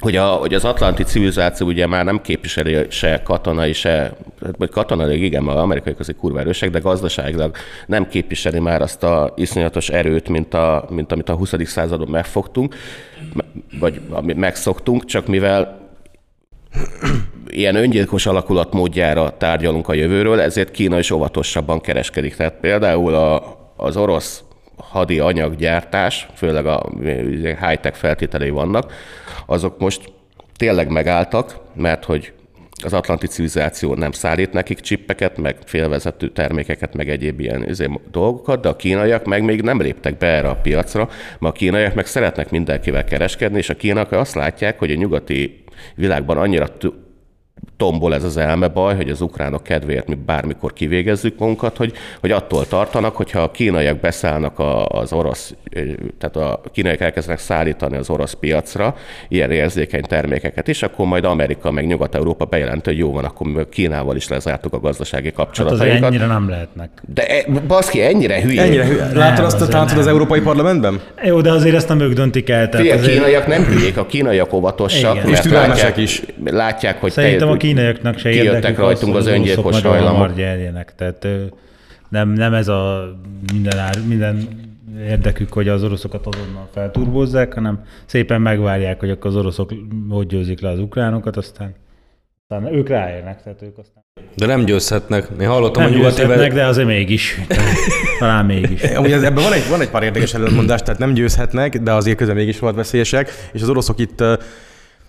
Hogy, a, hogy az atlanti civilizáció ugye már nem képviseli se katonai, se, vagy katonai, igen, mert amerikai közé kurva erősek, de gazdaságilag nem képviseli már azt a iszonyatos erőt, mint, a, mint amit a 20. században megfogtunk, me- vagy amit megszoktunk, csak mivel ilyen öngyilkos alakulatmódjára tárgyalunk a jövőről, ezért Kína is óvatosabban kereskedik. Tehát például a, az orosz hadi anyaggyártás, főleg a high-tech feltételei vannak, azok most tényleg megálltak, mert hogy az atlanti civilizáció nem szállít nekik csippeket, meg félvezető termékeket, meg egyéb ilyen izé dolgokat, de a kínaiak meg még nem léptek be erre a piacra, mert a kínaiak meg szeretnek mindenkivel kereskedni, és a kínaiak azt látják, hogy a nyugati világban annyira tombol ez az elmebaj, hogy az ukránok kedvéért mi bármikor kivégezzük magunkat, hogy, hogy attól tartanak, hogyha a kínaiak beszállnak az orosz, tehát a kínaiak elkezdenek szállítani az orosz piacra ilyen érzékeny termékeket is, akkor majd Amerika meg Nyugat-Európa bejelenti, hogy jó van, akkor Kínával is lezártuk a gazdasági Hát kapcsolatainkat. azért ennyire nem lehetnek. De e, baszki, ennyire hülye. Ennyire hülye. Látod azt a táncot az Európai Parlamentben? Jó, de azért ezt nem ők döntik el. Tehát Figyelj, a azért kínaiak nem hülyék, a kínaiak óvatosak, Igen. mert És türelmesek is. Látják, hogy Szerintem te, a kínaiaknak se érdekük rajtunk hogy az öngyilkos hajlamok. Tehát nem, nem ez a minden, ár, minden érdekük, hogy az oroszokat azonnal felturbozzák, hanem szépen megvárják, hogy akkor az oroszok hogy győzik le az ukránokat, aztán, aztán ők ráérnek, tehát ők aztán De nem győzhetnek. Én hallottam nem a nyugati győzhetnek, de azért mégis. Talán mégis. Amúgy ez, ebben van egy, van egy pár érdekes ellentmondás, tehát nem győzhetnek, de azért közben mégis volt veszélyesek, és az oroszok itt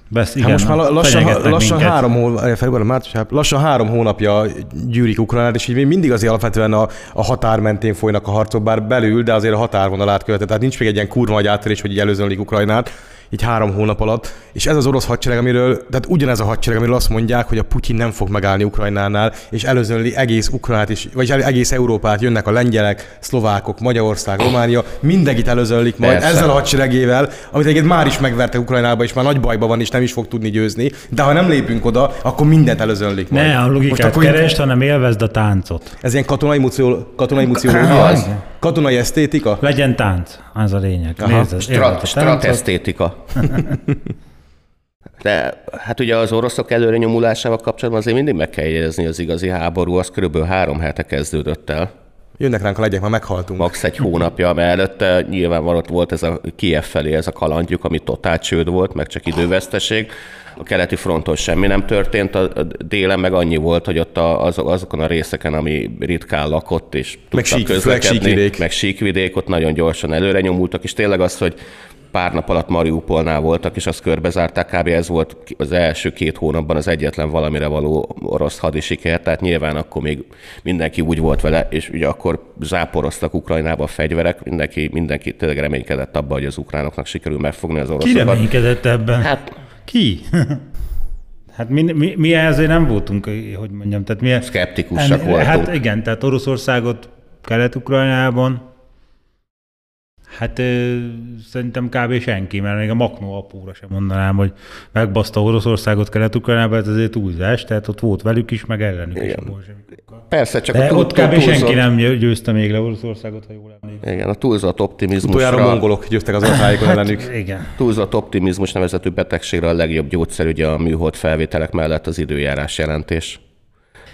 Besz, igen, Hát most már lassan, lassan, minket. három hó, február, március, áp- lassan három hónapja gyűrik Ukrajnát, és így még mindig azért alapvetően a, a határ mentén folynak a harcok, bár belül, de azért a határvonalát követett. Tehát nincs még egy ilyen kurva nagy áttörés, hogy így előzönlik Ukrajnát, így három hónap alatt. És ez az orosz hadsereg, amiről, tehát ugyanez a hadsereg, amiről azt mondják, hogy a Putyin nem fog megállni Ukrajnánál, és előzönli egész Ukrajnát is, vagy egész Európát, jönnek a lengyelek, szlovákok, Magyarország, Románia, mindenkit előzönlik majd Persze. ezzel a hadseregével, amit egyébként már is megverte Ukrajnába, és már nagy bajban van, és nem is fog tudni győzni. De ha nem lépünk oda, akkor mindent előzönlik majd. Ne a logikát akkor keresd, hanem élvezd a táncot. Ez ilyen katonai, mució, katonai muciológia? Katonai esztétika? Legyen tánc, az a lényeg. Aha. Nézd, élvezd a Strat, strat táncot. esztétika. De hát ugye az oroszok előre nyomulásával kapcsolatban azért mindig meg kell jegyezni, az igazi háború, az körülbelül három hete kezdődött el. Jönnek ránk a legyek, már meghaltunk. max. egy hónapja, mert előtte nyilván ott volt ez a Kiev felé ez a kalandjuk, ami totál csőd volt, meg csak időveszteség. A keleti fronton semmi nem történt, a délen meg annyi volt, hogy ott a, az, azokon a részeken, ami ritkán lakott, és Meg tudtak sík- síkvidék. meg síkvidék, ott nagyon gyorsan előre nyomultak, és tényleg az, hogy pár nap alatt Mariupolnál voltak, és azt körbezárták, kb. ez volt az első két hónapban az egyetlen valamire való orosz hadisiker, tehát nyilván akkor még mindenki úgy volt vele, és ugye akkor záporoztak Ukrajnába a fegyverek, mindenki, mindenki tényleg reménykedett abban, hogy az ukránoknak sikerül megfogni az Ki oroszokat. reménykedett ebben? Hát Ki? Hát mi, mi, mi ezért nem voltunk, hogy mondjam, tehát mi... Szkeptikusak En- voltunk. Hát igen, tehát Oroszországot Kelet-Ukrajnában, hát szerintem kb. senki, mert még a Maknó apóra sem mondanám, hogy megbaszta Oroszországot Kelet-Ukrajnában, ez azért túlzás, tehát ott volt velük is, meg ellenük is Igen. a bolsevikokkal. Persze, csak De a túl, ott kb. túlzott- senki nem győ- győzte még le Oroszországot, ha jól emlékszem. Igen, a túlzott optimizmusra, Utoljára a mongolok győztek az ellenük. Hát, igen. túlzott optimizmus nevezetű betegségre a legjobb gyógyszer ugye a műhold felvételek mellett az időjárás jelentés.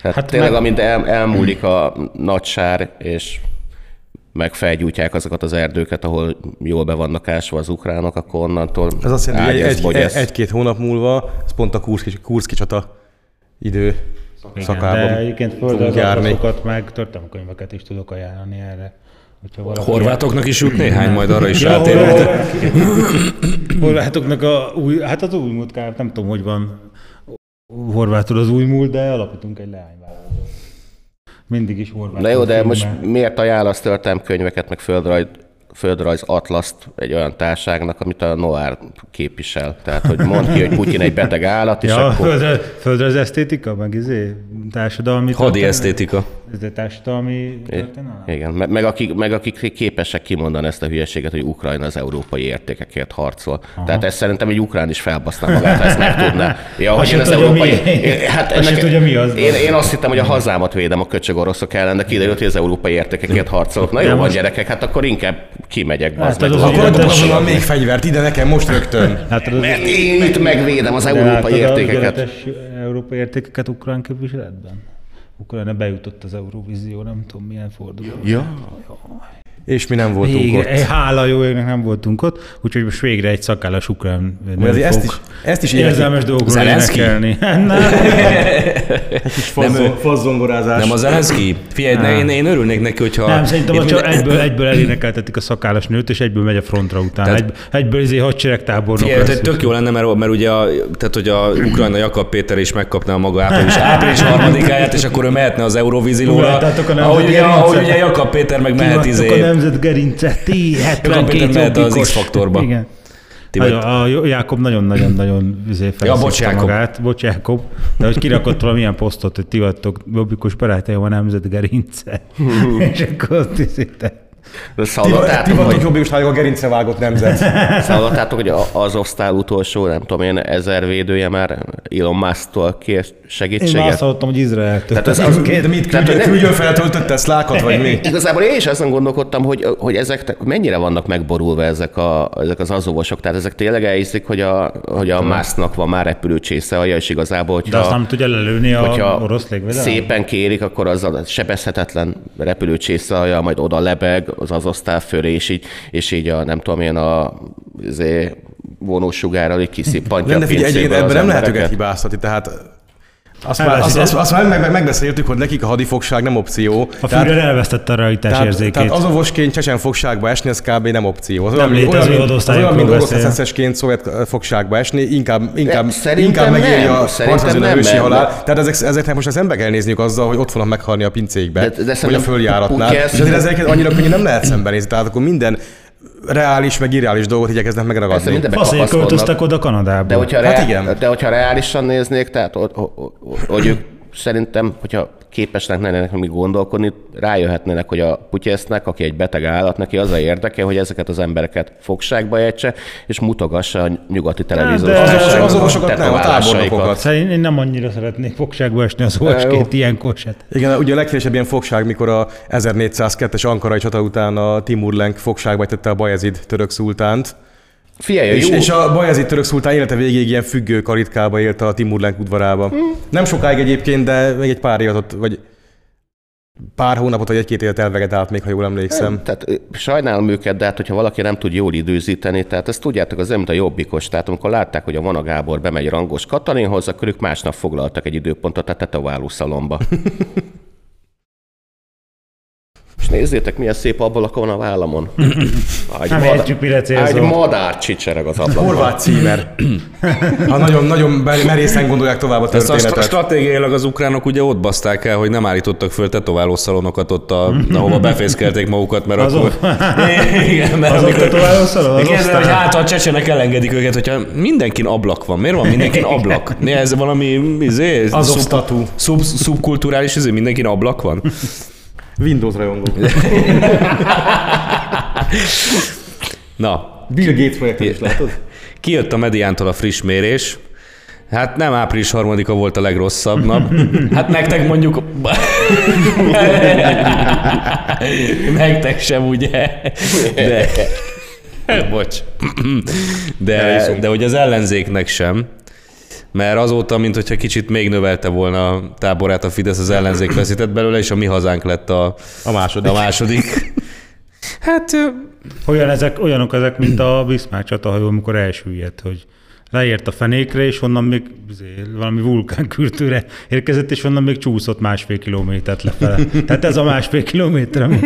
Tehát Hát hát tényleg, meg- amint el, elmúlik a nagy sár, és meg felgyújtják azokat az erdőket, ahol jól be vannak ásva az ukránok, akkor onnantól Ez azt jelenti, hogy egy, egy-két hónap múlva, ez pont a Kurszki, Kurszki csata idő Igen, szakában de egyébként földrajzatokat meg történelmkönyveket is tudok ajánlani erre. Valaki Horvátoknak is jut néhány, majd arra is Ja, rátérünk. horvát- Horvátoknak a új, hát az új múlt kár, nem tudom, hogy van horvátul az új múlt, de alapítunk egy leányvállalatot. Mindig is horvát. Na jó, de filmmel. most miért ajánlasz történelmkönyveket, meg földrajz, földrajz atlaszt egy olyan társágnak, amit a Noir képvisel? Tehát, hogy mond ki, hogy Putyin egy beteg állat, és Ja, akkor... földre az esztétika, meg izé, társadalmi... Hadi történet- esztétika. Ez egy társadalmi történet? Igen, me- meg akik, meg akik képesek kimondani ezt a hülyeséget, hogy Ukrajna az európai értékekért harcol. Aha. Tehát ezt szerintem egy ukrán is felbaszná magát, ha ezt megtudná. Ja, hogy én az tudja, európai... mi- Én- Hát ennek- tudja, mi az. Én, én azt hittem, hogy a hazámat védem a köcsög oroszok ellen, de kiderült, hogy az európai értékekért harcolok. Na jó van, most- gyerekek, hát akkor inkább kimegyek, Hát meg. az az az Akkor de- még fegyvert ide nekem most rögtön. Hát az, Mert én itt megvédem az de európai értékeket. Európai értékeket ukrán képviseletben? Ukrajna bejutott az Eurovízió, nem tudom milyen forduló. Ja. És mi nem voltunk Végre, ott. egy hála jó égnek nem voltunk ott, úgyhogy most végre egy szakállas ukrán nő ezt is- ezt is érzelmes dolgokról énekelni. Nem, Fazzon, fazzongorázás. Nem az Zelenszky? Figyelj, ne, én, én örülnék neki, hogyha... nem, szerintem ott csak minden- egyből, egyből elénekeltetik a szakállas nőt, és egyből megy a frontra utána. Tehát- Egy, egyből izé hadseregtábornok Figyelj, lesz. tehát tök jó lenne, mert, mert ugye a, tehát, hogy a Ukrajna Jakab Péter is megkapná a maga április, április harmadikáját, és akkor ő mehetne az Eurovízilóra. Ahogy ugye, Jakab Péter meg mehet izé. Nemzet gerince, ti Jakab Péter 72 mehet az jobbikos. X-faktorba. Igen. Vagy- a Jákob nagyon-nagyon-nagyon Ja, bocs, Jákob. magát. Bocs, Jákob. De hogy kirakott valamilyen posztot, hogy ti vagytok jobbikos barátaim a nemzet gerince. és akkor ott De Ti, ti Hallottátok, vagytok hogy, jobbikos a gerincre vágott nemzet. hallottátok, hogy a- az osztály utolsó, nem tudom én, ezer védője már Elon Musk-tól kér Én már segítséget? azt hallottam, hogy Izraeltől. Tehát ez az, De mit küldjön, nem- küldjön feltöltött szlákat, vagy mi? Igazából én is azon gondolkodtam, hogy, hogy ezek mennyire vannak megborulva ezek, a, ezek az azovosok. Tehát ezek tényleg elhiszik, hogy a, hogy a másznak van már repülőcsésze alja, és igazából, hogyha, De azt nem tudja lelőni a orosz légvédelem? szépen kérik, akkor az a sebezhetetlen repülőcsésze alja, majd oda lebeg az az osztály fölé, és így, és így a, nem tudom én, a izé, vonósugárral így kiszippantja De a figyelj, egyébként ebben nem lehet őket hibáztatni, tehát azt, Nem, már, ez- azt, ez- azt, azt már meg, meg, megbeszéltük, hogy nekik a hadifogság nem opció. A Führer elvesztette a realitás tehát, érzékét. tehát azovosként csecsen fogságba esni, az kb. nem opció. Az Nem mint- létező olyan, mint- az olyan, mint orosz beszél. SS-ként szovjet fogságba esni, inkább, inkább, inkább megéri nem. a Szerintem harcozó nem, ősi mert- halál. Tehát ezek, ezeknek most szembe kell nézniük azzal, hogy ott fognak meghalni a pincékbe, De- de vagy a följáratnál. És azért ezeket annyira könnyű nem lehet szembenézni. Tehát akkor minden reális, meg irreális dolgot igyekeznek megragadni. Kapaszkodnak. költöztek oda Kanadába. De hogyha, Hát hát igen. de hogyha reálisan néznék, tehát hogy, hogy ők szerintem, hogyha képesnek lennének még gondolkodni, rájöhetnének, hogy a Putyesznek, aki egy beteg állat, neki az a érdeke, hogy ezeket az embereket fogságba ejtse, és mutogassa a nyugati televíziós Az orvosokat nem, a tábornokokat. Szerintem én nem annyira szeretnék fogságba esni az jó. orvosként ilyenkor se. Igen, ugye a leghíresebb ilyen fogság, mikor a 1402-es Ankarai csata után a Timur Lenk fogságba tette a Bajezid török szultánt. Figyelj, És, jó, és a Bajezid török szultán élete végéig ilyen függő karitkába élt a Timur Lenk udvarába. Nem sokáig egyébként, de még egy pár évet vagy pár hónapot, vagy egy-két évet elvegetált még, ha jól emlékszem. Tehát ö, sajnálom őket, de hát, hogyha valaki nem tud jól időzíteni, tehát ezt tudjátok, az mint a jobbikos. Tehát amikor látták, hogy a Vana Gábor bemegy Rangos Katalinhoz, akkor ők másnap foglaltak egy időpontot a tetováló szalomba. Nézzétek, milyen szép ablak van a vállamon. Egy, Nem értjük, mire egy madár csicsereg az ablakon. Horváth címer. Ha nagyon, nagyon merészen gondolják tovább a Ezt a történetet. stratégiailag az ukránok ugye ott baszták el, hogy nem állítottak föl tetoválószalonokat ott, a, ahova befészkelték magukat, mert Azok- akkor... Igen, mert Azok amikor... tetoválószalon? Az Kérdezem, hogy hát a csecsenek elengedik őket, hogyha mindenkin ablak van. Miért van mindenkin ablak? Ez valami izé, Azov szub- statú. szub, szubkulturális izé, mindenkin ablak van? Windows rajongó. Na, Bill Gates projektet is látod? Kijött a mediántól a friss mérés. Hát nem április harmadika volt a legrosszabb nap. Hát nektek mondjuk... nektek sem, ugye? De... Bocs. De, de hogy az ellenzéknek sem. Mert azóta, mint hogyha kicsit még növelte volna a táborát a Fidesz, az ellenzék veszített belőle, és a mi hazánk lett a, A második. a második. Hát Olyan ezek, olyanok ezek, mint a Bismarck csatahajó, amikor elsüllyedt, hogy leért a fenékre, és onnan még izé, valami vulkánkürtőre érkezett, és onnan még csúszott másfél kilométert lefele. Tehát ez a másfél kilométer, ami,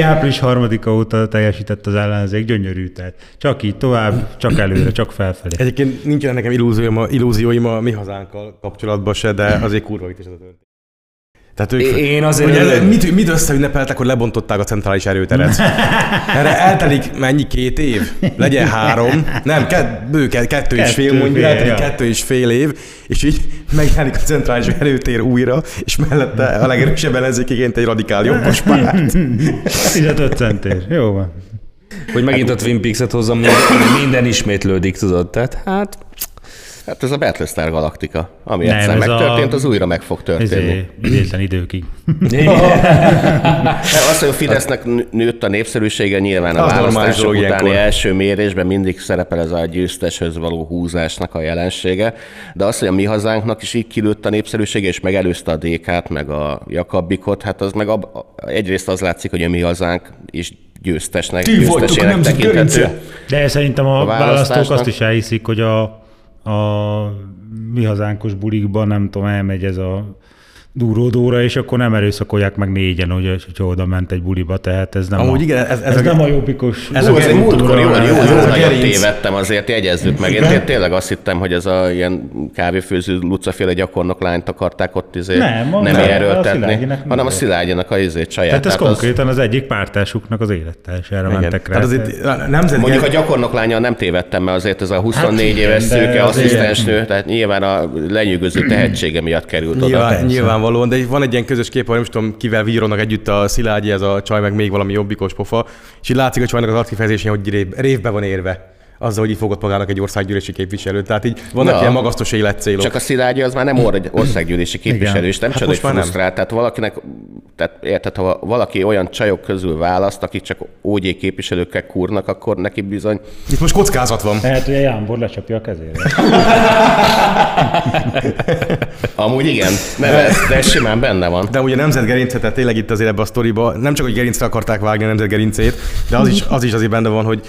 április harmadika óta teljesített az ellenzék, gyönyörű. Tehát csak így tovább, csak előre, csak felfelé. Egyébként nincsen nekem illúzióim a, illúzióim a mi hazánkkal kapcsolatban se, de azért kurva is ez a történet. Tehát ők, Én azért- Hogy ez, mit, mit összeünnepeltek, hogy lebontották a centrális erőteret? Erre eltelik mennyi két év? Legyen három. Nem, kett, bő, kettő, kettő és fél mondjuk, eltelik ja. kettő és fél év, és így megjelenik a centrális erőtér újra, és mellette a legerősebb ellenzékiként egy radikál jobbos párt. 15 centér. Jó van. hogy megint a Twin Peaks-et hozzam, minden, minden ismétlődik, tudod? Tehát hát Hát ez a Battlestar Galactica. Ami Nem, egyszer ez megtörtént, a- az újra meg fog történni. Idétlen időkig. Hát az, hogy a Fidesznek nő- nőtt a népszerűsége, nyilván a normális választások utáni ilyenkor. első mérésben mindig szerepel ez a győzteshöz való húzásnak a jelensége. De az, hogy a mi hazánknak is így kilőtt a népszerűsége, és megelőzte a DK-t, meg a Jakabikot, hát az meg ab, egyrészt az látszik, hogy a mi hazánk is győztesnek, Ti a győztesének gerince. De szerintem a, A a választók azt is elhiszik, hogy a, a mi hazánkos bulikban, nem tudom, elmegy ez a durródóra, és akkor nem erőszakolják meg négyen, hogy, hogyha oda ment egy buliba, tehát ez nem, Amúgy a, igen, ez- ez ez, a- nem a jobbikos ez Hú, a ez egy múltkor jó, jó, jó, ez jó a nagyot gerinc. tévedtem, azért jegyezzük meg. Én té- tényleg azt hittem, hogy ez a ilyen kávéfőző lucaféle gyakornok lányt akarták ott izé Nem, a- nem nem, a erőltetni, Szilágyinek hanem a. Szilágyinak a izé csaját. Tehát ez Tehát az- konkrétan az egyik pártásuknak az élettársára mentek rá. Tehát azért a nemzet Mondjuk a gyakornok lánya nem tévedtem, mert azért ez a 24 Hát éves szőke asszisztensnő, tehát nyilván a lenyűgöző tehetsége miatt került oda. Nyilván, nyilvánvalóan, de van egy ilyen közös kép, ahol nem is tudom, kivel víronnak együtt a Szilágyi, ez a csaj, meg még valami jobbikos pofa, és így látszik a csajnak az arckifejezésén, hogy rév, révbe van érve azzal, hogy így fogott magának egy országgyűlési képviselőt. Tehát így vannak Ja. ilyen magasztos életcélok. Csak a Szilágyi az már nem or- egy országgyűlési képviselő, és nem Hát csoda, hogy frusztrált. Tehát valakinek, tehát érted, ha valaki olyan csajok közül választ, akik csak OG képviselőkkel kurnak, akkor neki bizony Itt most kockázat van. Lehet, hogy a Jánbor lecsapja a kezére. Amúgy igen, nem ez, de ez simán benne van. De ugye nemzetgerince, tehát tényleg itt azért ebbe a sztoriba, nem csak, hogy gerincre akarták vágni a nemzetgerincét, de az is, az is azért benne van, hogy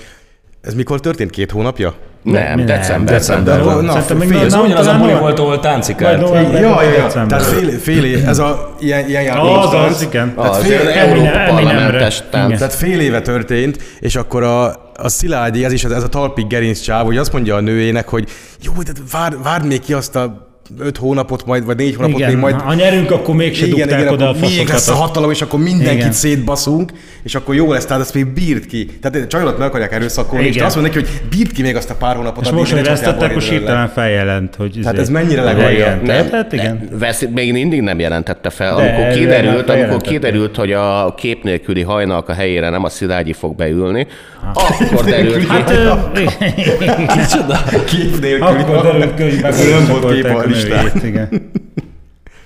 ez mikor történt? Két hónapja? Nem, nem, december. december. De, Na, Szerintem fél- Ez na- ugyanaz a buli volt, ahol november- Ja, ja, ja. december. Tehát fél, fél év, ez a ilyen, ilyen játék. Az, az, igen. Az, fél- Európa parlamentes tánc. Tehát fél éve történt, és akkor a, a Szilágyi, ez is ez a talpig gerinc csáv, hogy azt mondja a nőjének, hogy jó, de vár, várd még ki azt a öt hónapot majd, vagy négy hónapot Igen, még majd. ha nyerünk, akkor mégse igen, dugták igen, oda a akkor még lesz a hatalom, és akkor mindenkit Igen. szétbaszunk, és akkor jó lesz, tehát ezt még bírt ki. Tehát csajolat meg akarják erőszakolni, és Igen. te azt mondod neki, hogy bírt ki még azt a pár hónapot. És most, hogy vesztettek, belőle. hirtelen feljelent, hogy... Tehát izé- ez mennyire legalja? Igen, Nem, hát igen. Vesz, még mindig nem jelentette fel. De, amikor de, kiderült, de, amikor kiderült, hogy a kép nélküli hajnalka helyére nem a Szilágyi fog beülni, akkor derült ki. Hát, ö, Kép nélküli. akkor derült ki, hogy nem volt kép a a listán. nőjét, igen.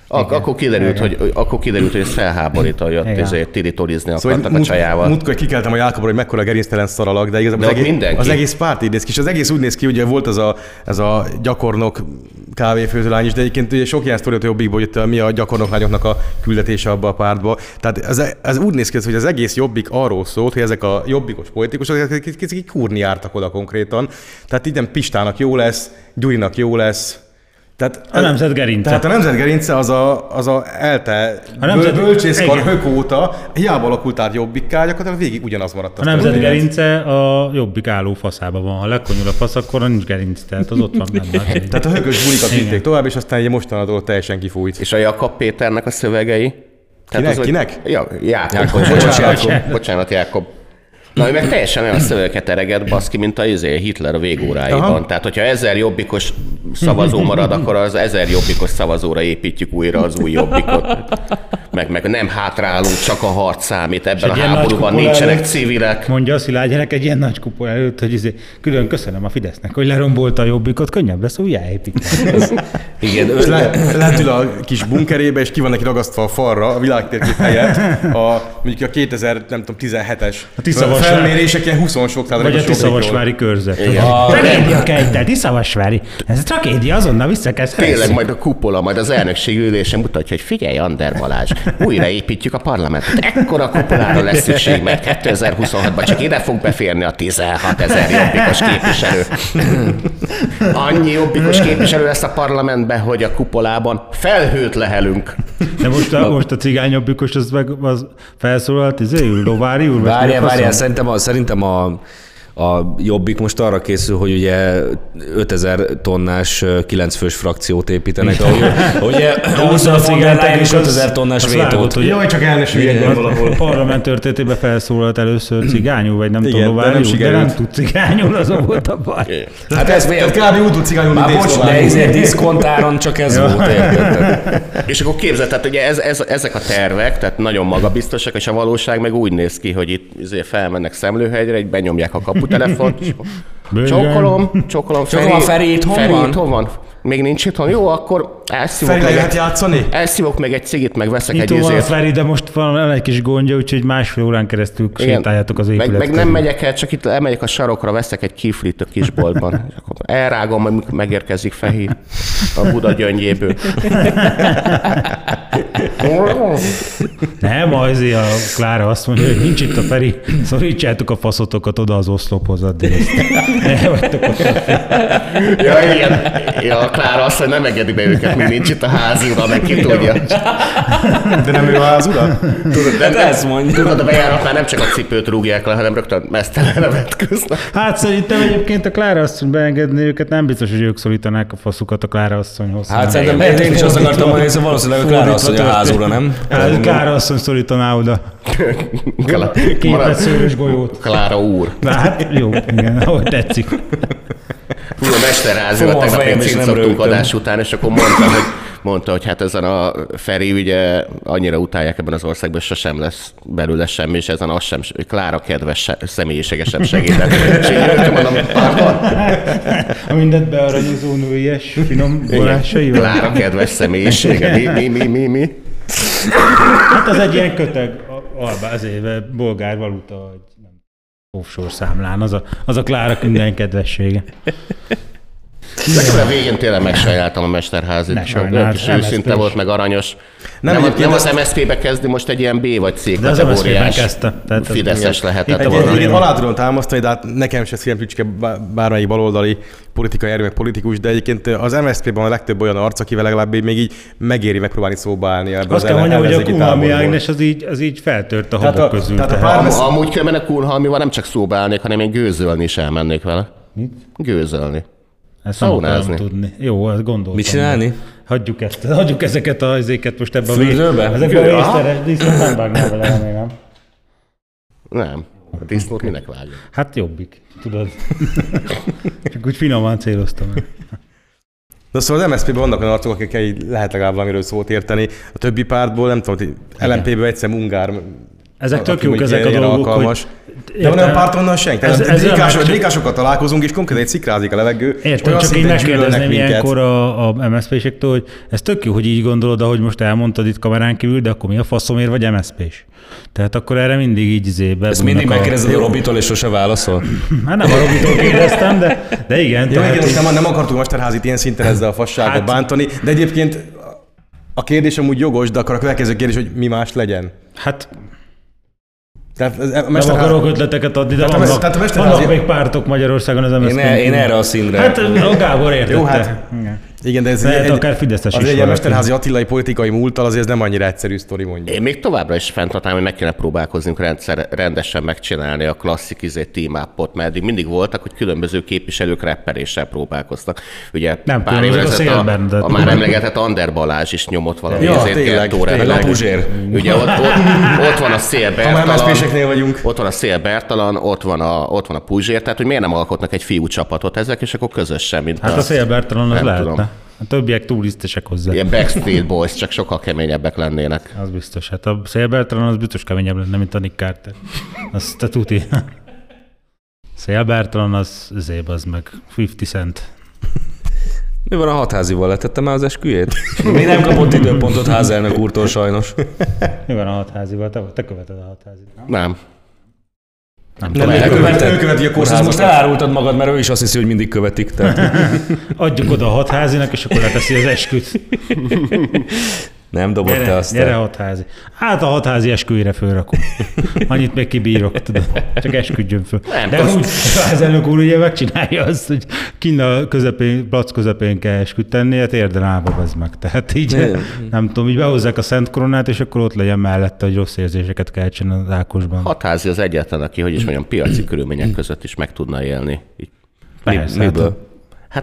Ak- akkor, kiderült, hogy, akkor kiderült, hogy ez felháborító, hogy ott Igen. ezért tiritorizni Szóval akartak a mut- csajával. Múltkor kikeltem a Jákobról, hogy mekkora gerinctelen szaralak, de igazából De az, egész, mindenki. az egész párt így néz ki, és az egész úgy néz ki, ugye volt az a, ez a gyakornok kávéfőzőlány is, de egyébként ugye sok ilyen sztoriot a jobbikból, hogy itt mi a gyakornoklányoknak a küldetése abba a pártba. Tehát ez, ez úgy néz ki, hogy az egész jobbik arról szólt, hogy ezek a jobbikos politikusok, ezek kicsit kicsit kúrni jártak oda konkrétan. Tehát így nem Pistának jó lesz, Gyurinak jó lesz, tehát, A nemzet gerince. Tehát a nemzet gerince az a, az a elte A nemzet- bölcsészkar hök óta hiába alakult át jobbikká, gyakorlatilag végig ugyanaz maradt. A nemzet gerince a jobbik álló faszában van. Ha lekonyul a fasz, akkor nincs gerinc, tehát az ott van benne. Tehát a hökös bulikat vitték tovább, és aztán egy mostanától teljesen kifújt. És a Jakab Péternek a szövegei? Kinek? az, Kinek? Ja, Jákob. Bocsánat. Jákob. Bocsánat, Jákob. Na, ő meg teljesen olyan szövegeket ereget baszki, mint a izé, Hitler a végóráiban. Aha. Tehát, hogyha ezer jobbikos szavazó marad, akkor az ezer jobbikos szavazóra építjük újra az új jobbikot. Meg, meg nem hátrálunk, csak a harc számít. Ebben a háborúban nincsenek előtt- civilek. Mondja a Szilágyának egy ilyen nagy kupola előtt, hogy izé, külön köszönöm a Fidesznek, hogy lerombolta a jobbikot, könnyebb lesz újjáépíteni. Igen, ő, le, lentül a kis bunkerébe, és ki van neki ragasztva a falra a világtérkép helyett a, mondjuk a 2000, nem tudom, 17-es A felmérések ilyen 20 sok Vagy a Tiszavasvári körzet. Tragédia Kejtel, Tiszavasvári. Ez a tragédia, azonnal vissza kell. Tényleg majd a kupola, majd az elnökség ülésen mutatja, hogy figyelj, Ander Balázs, újraépítjük a parlamentet. Ekkora kupolára lesz szükség, mert 2026-ban csak ide fog beférni a 16 ezer jobbikos képviselő. Annyi jobbikos képviselő lesz a parlamentben, hogy a kupolában felhőt lehelünk. De most a, most a cigány jobbikos az, meg, az felszólalt, izé, Lovári úr? Várjál, várjál? Szerintem a, szerintem a, a Jobbik most arra készül, hogy ugye 5000 tonnás 9 fős frakciót építenek, ahogy ugye Ursula von der Leyen is 5000 tonnás vétót. Jaj, csak el ne valahol. A parlament történetében felszólalt először cigányul, vagy nem tudom, de de nem tud cigányul, azon volt a baj. Hát ez kb. úgy tud cigányulni, Már mint bocs, de ezért diszkontáron csak ez volt? És akkor képzeld, tehát ugye ez, ez, ezek a tervek, tehát nagyon magabiztosak, és a valóság meg úgy néz ki, hogy itt izé felmennek Szemlőhegyre, így benyomják a kaputelefont, és Bőven. Csókolom, csókolom. Csókolom, Feri itthon Feri van? itthon van. Még nincs itthon. Jó, akkor elszívok Feri meg, lehet egy, játszani? elszívok meg egy cigit, meg veszek egy Itt van a izét. Feri, de most van egy kis gondja, úgyhogy másfél órán keresztül Igen. sétáljátok az meg, épület meg nem körül. megyek el, csak itt elmegyek a sarokra, veszek egy kiflit a kisboltban. És akkor elrágom, majd megérkezik Fehi a Buda gyöngyéből. Nem, azért a Klára azt mondja, hogy nincs itt a Feri, szorítsátok a faszotokat oda az oszlophoz, addig vagytok ott. Ja, igen. Ja, a Klára azt, hogy nem engedi be őket, még nincs itt a házi ura, meg ki tudja. De nem ő az ura? Tudod, de, Hát ezt mondja. Tudod, a bejáratnál nem csak a cipőt rúgják le, hanem rögtön mesztelenre vetköznek. Hát szerintem egyébként a Klára asszony beengedni őket, nem biztos, hogy ők szorítanák a faszukat a Klára asszonyhoz. Hát szerintem én, én is azt akartam mondani, hogy valószínűleg a Klára asszony a házúra, nem? Hát Klára asszony szorítaná oda. Kla- Képet Mara- szőrös golyót. Klára úr. Na, hát jó, igen, ahogy tetszik. Hú, a mesterházi a tegnap és rögtön. adás után, és akkor mondta, hogy, mondta, hogy hát ezen a Feri ugye annyira utálják ebben az országban, hogy sosem lesz belőle semmi, és ezen az sem, Klára kedves személyisége sem segített. És A mindent bearanyozó nőies, finom vonásaival. Klára kedves személyisége, mi, mi, mi, mi, mi? Hát az egy ilyen köteg, albá, azért bolgár valuta, hogy nem, offshore számlán, az a, az a Klára minden kedvessége. Nekem a végén tényleg megsajnáltam a Mesterházit. Ne sajnáld, kis őszinte volt, meg aranyos. Nem, Nem, nem, az MSZP-be kezdi, most egy ilyen B vagy C De az kategóriás kezdte. Tehát Fideszes lehetett Itt volna. egy- Én alá tudom támasztani, de hát nekem se szívem tücske bármelyik baloldali politikai erő, meg politikus, de egyébként az MSZP-ben a legtöbb olyan arc, akivel legalább még így megéri megpróbálni szóba állni ebbe Azt az kell mondjam, hogy a Kunhalmi. Ágnes az így, az így feltört a habok közül. tehát a tehát- pár- Am, amúgy különben a Kunhalmival nem csak szóba állnék, hanem én gőzölni is elmennék vele. Mit? Gőzölni. Ezt nem tudni. Jó, ezt gondoltam. Mit csinálni? Hagyjuk ezt, hagyjuk ezeket a izéket most ebbe a Fürdőbe? Ezekbe a Fürdő, vészteres díszlet nem vágnál vele, remélem. Nem. A disznót minek vágja? Hát jobbik, tudod. Csak úgy finoman céloztam. De szóval az MSZP-ben vannak olyan arcok, akik így lehet legalább valamiről szót érteni. A többi pártból nem tudom, hogy LMP-ből egyszer Ungár Ezek tök jók ezek a dolgok, alkalmas. hogy... De van olyan párt onnan senki. Ez- ez olyan- békásokkal találkozunk, és konkrétan egy szikrázik a levegő. és Értem, olyan csak én megkérdezném minket. ilyenkor a, a MSZP-sektől, hogy ez tök jó, hogy így gondolod, ahogy most elmondtad itt kamerán kívül, de akkor mi a faszomért vagy MSZP-s? Tehát akkor erre mindig így zébe. Ezt mindig megkérdezed a Robitól, és sose válaszol? Hát nem a Robitól kérdeztem, de, de igen. Ja, tehát igen, nem, nem akartuk Mesterházit ilyen szinten ezzel a fasságot Hát- bántani, de egyébként a kérdés amúgy jogos, de akkor a következő kérdés, hogy mi más legyen. Hát Tehát ez- a nem Mesterház... akarok ötleteket adni, de Tehát vannak, tehát a Mesterházi- vannak még pártok Magyarországon az Én, MSZP. e, én erre a színre. Hát a Gábor értette. Jó, hát- Igen. Igen, de ez Lehet egy, akár Fideszes az is egy. Mesterházi Attilai politikai múltal, azért ez nem annyira egyszerű sztori mondjuk. Én még továbbra is fenntartnám, hogy meg kéne próbálkoznunk rendszer, rendesen megcsinálni a klasszik izé team up-ot, mert eddig mindig voltak, hogy különböző képviselők rapperéssel próbálkoztak. Ugye Nem, pár évvel a a, Szélberndet. a, már emlegetett Ander Balázs is nyomott valami Ja, ezért tényleg, tényleg. Ugye ott, ott, ott van a Szél Bertalan, vagyunk. ott van a Szél Bertalan, ott van a, ott van a Puzsér, tehát hogy miért nem alkotnak egy fiú csapatot ezek, és akkor közösen, mint Hát a szélbertalan az Nem lehetne. A többiek túlisztesek hozzá. Ilyen Backstreet Boys, csak sokkal keményebbek lennének. Az biztos. Hát a szélbertalan az biztos keményebb lenne, mint a Nick Carter. Azt te tuti. Szélbertalan az zéb, az meg 50 cent. Mi van a hatházival? Letette már az esküjét? Még nem kapott időpontot házelnök úrtól sajnos. Mi van a hatházival? Te, te követed a hatházit, nem? Nem. Nem Nem, tudom. követi, ő követi a kórházat. most elárultad magad, mert ő is azt hiszi, hogy mindig követik. Tehát Adjuk oda a hatházinak, és akkor leteszi az esküt. nem dobott te Gyere, azt. gyere el. hatházi. Hát a hatházi esküvére fölrakom. Annyit még kibírok, tudod. Csak esküdjön föl. Nem, De azt- úgy, az elnök úr ugye megcsinálja azt, hogy kinn a közepén, plac közepén kell esküt tenni, hát érden állva az meg. Tehát így, Igen. nem tudom, így behozzák a Szent Koronát, és akkor ott legyen mellette, hogy rossz érzéseket keltsen az Ákosban. Hatházi az egyetlen, aki, hogy is mondjam, piaci körülmények között is meg tudna élni. Így. Persze, Mi- miből? Hát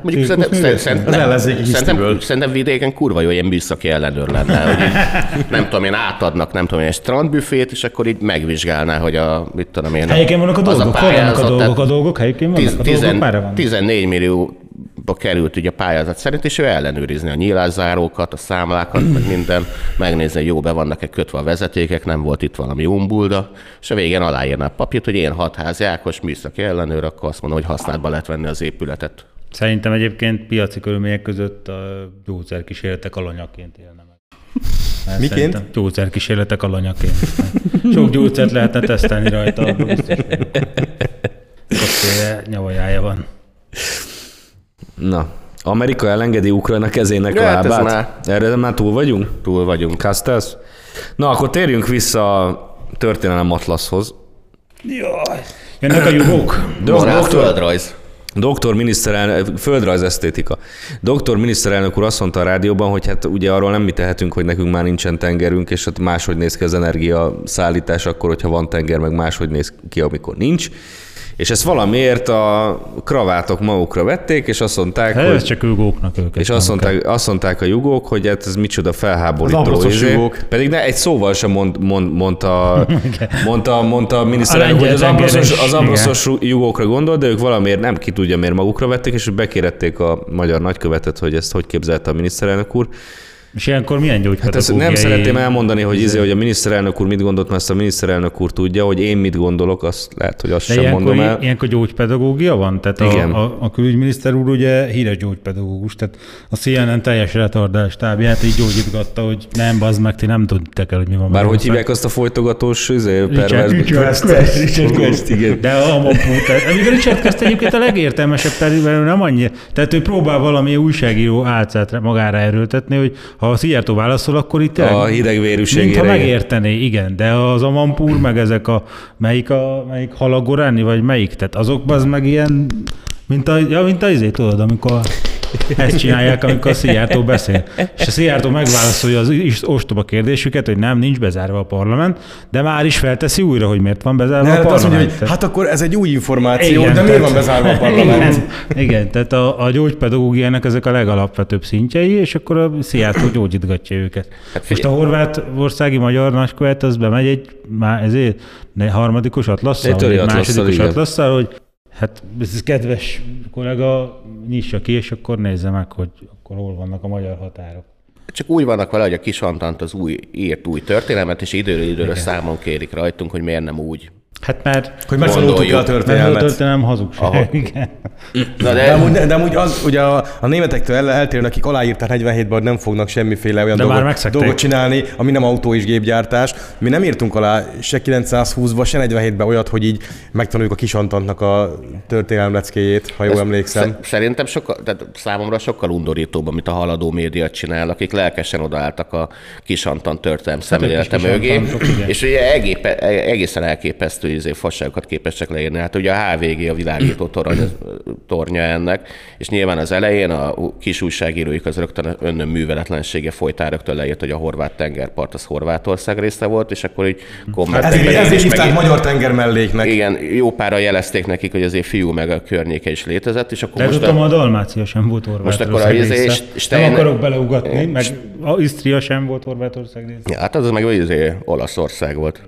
mondjuk Cirkusz szerintem, szerintem, szerintem, hisztiből. szerintem vidéken kurva jó ilyen műszaki ellenőr lenne, hogy így, nem tudom én, átadnak, nem tudom én, egy strandbüfét, és akkor így megvizsgálná, hogy a, mit tudom én. Helyeken vannak a dolgok, hol vannak a pályázat, dolgok? A dolgok helyeken vannak? tiz- A dolgok tizen- van? 14 millió került ugye a pályázat szerint, és ő ellenőrizni a nyílászárókat, a számlákat, meg minden, megnézni, hogy jó be vannak-e kötve a vezetékek, nem volt itt valami umbulda, és a végén aláírná a papírt, hogy én hatházi Ákos műszaki ellenőr, akkor azt mondom, hogy használatba lehet venni az épületet. Szerintem egyébként piaci körülmények között a gyógyszerkísérletek alanyaként élne meg. Mert Miként? Gyógyszerkísérletek alanyaként. Sok gyógyszert lehetne tesztelni rajta. Sokféle nyavajája van. Na, Amerika elengedi Ukrajna kezének Ja, hát lábát? már- Erre már túl vagyunk? Túl vagyunk. Castells? Na, akkor térjünk vissza a történelem atlaszhoz. Jönnek a jugók. Doktor, földrajz. Doktor miniszterelnök, földrajz esztétika. Doktor miniszterelnök úr azt mondta a rádióban, hogy hát ugye arról nem mi tehetünk, hogy nekünk már nincsen tengerünk, és hát máshogy néz ki az energia szállítás akkor, hogyha van tenger, meg máshogy néz ki, amikor nincs. És ezt valamiért a kravátok magukra vették, és azt mondták, Hát ez hogy csak jugóknak őket. és azt kell. mondták, azt mondták a jugók, hogy hát ez micsoda felháborító. Az izé. jugók. Pedig ne, egy szóval sem mond, mond, mondta, mondta, mondta a miniszterelnök, hogy az tengeres, az abroszos jugókra gondol, de ők valamiért nem ki tudja, miért magukra vették, és bekérették a magyar nagykövetet, hogy ezt hogy képzelte a miniszterelnök úr. És ilyenkor milyen Hát ezt gyógypedagógiai... nem szeretném elmondani, hogy, izé, hogy a miniszterelnök úr mit gondolt, mert ezt a miniszterelnök úr tudja, hogy én mit gondolok, azt lehet, hogy azt De sem ilyenkor, mondom el. ilyenkor gyógypedagógia van? Tehát Igen. a, a, a, külügyminiszter úr ugye híres gyógypedagógus, tehát a CNN teljes retardás tábját így gyógyítgatta, hogy nem, bazd meg, ti nem tudtak el, hogy mi van. Bár hogy hívják azt a folytogatós izé, pervers... Richard Quest. Igen. De a tehát Richard Quest egyébként a legértelmesebb, ő nem annyi, tehát ő próbál valami újságíró álcát magára erőltetni, hogy ha a Szijjártó válaszol, akkor itt tényleg A hidegvérűségére. Mintha megértené, igen, de az Amampúr, meg ezek a, melyik a, melyik halagoráni, vagy melyik, tehát azok az meg ilyen, mint a, ja, mint a izé, tudod, amikor ezt csinálják, amikor a Szijjártó beszél. És a Szijjártó megválaszolja az is- ostoba kérdésüket, hogy nem, nincs bezárva a parlament, de már is felteszi újra, hogy miért van bezárva Ne, a hát azt parlament. mondja, hogy hát akkor ez egy új információ, Igen, de miért van bezárva a parlament? Igen, igen, tehát a, a gyógypedagógiának ezek a legalapvetőbb szintjei, és akkor a Szijjártó gyógyítgatja őket. Hát Most a horvát országi magyar nagykövet az bemegy egy már ezért harmadikos atlasszal, másodikos atlasszal, hogy hát ez kedves kollega, nyissa ki, és akkor nézze meg, hogy akkor hol vannak a magyar határok. Csak úgy vannak vele, hogy a kis Antant az új, írt új történelmet, és időről időre számon kérik rajtunk, hogy miért nem úgy. Hát mert Hogy el a mert a történelmet. történelem hazugság. Aha. Igen. Na De de, amúgy, de amúgy az, ugye a, a németektől el, eltérően, akik aláírták 47-ben, hogy nem fognak semmiféle olyan De dolgot, dolgot csinálni, ami nem autó és gépgyártás. Mi nem írtunk alá se 920-ban, se 47-ben olyat, hogy így megtanuljuk a kisantantnak a történelem leckéjét, ha jól emlékszem. sz- szerintem sokkal, tehát számomra sokkal undorítóbb, amit a haladó média csinál, akik lelkesen odaálltak a kis Antan történelem szemlélete kis mögé, és ugye egépe, egészen elképesztő izé, fasságokat képesek leírni. Hát ugye a HVG a világító torony, tornya ennek, és nyilván az elején a kis újságíróik az rögtön önnön műveletlensége folytán rögtön leírt, hogy a horvát tengerpart az Horvátország része volt, és akkor így Ezért, kommentekben ezért hívták magyar tenger melléknek. igen, jó pára jelezték nekik, hogy azért fiú meg a környéke is létezett, és akkor De most tudom, a, a Dalmácia sem volt Horvátország akkor a izé része. és- és Nem akarok beleugatni, meg a Isztria sem volt Horvátország része. ja, hát az meg azért Olaszország volt.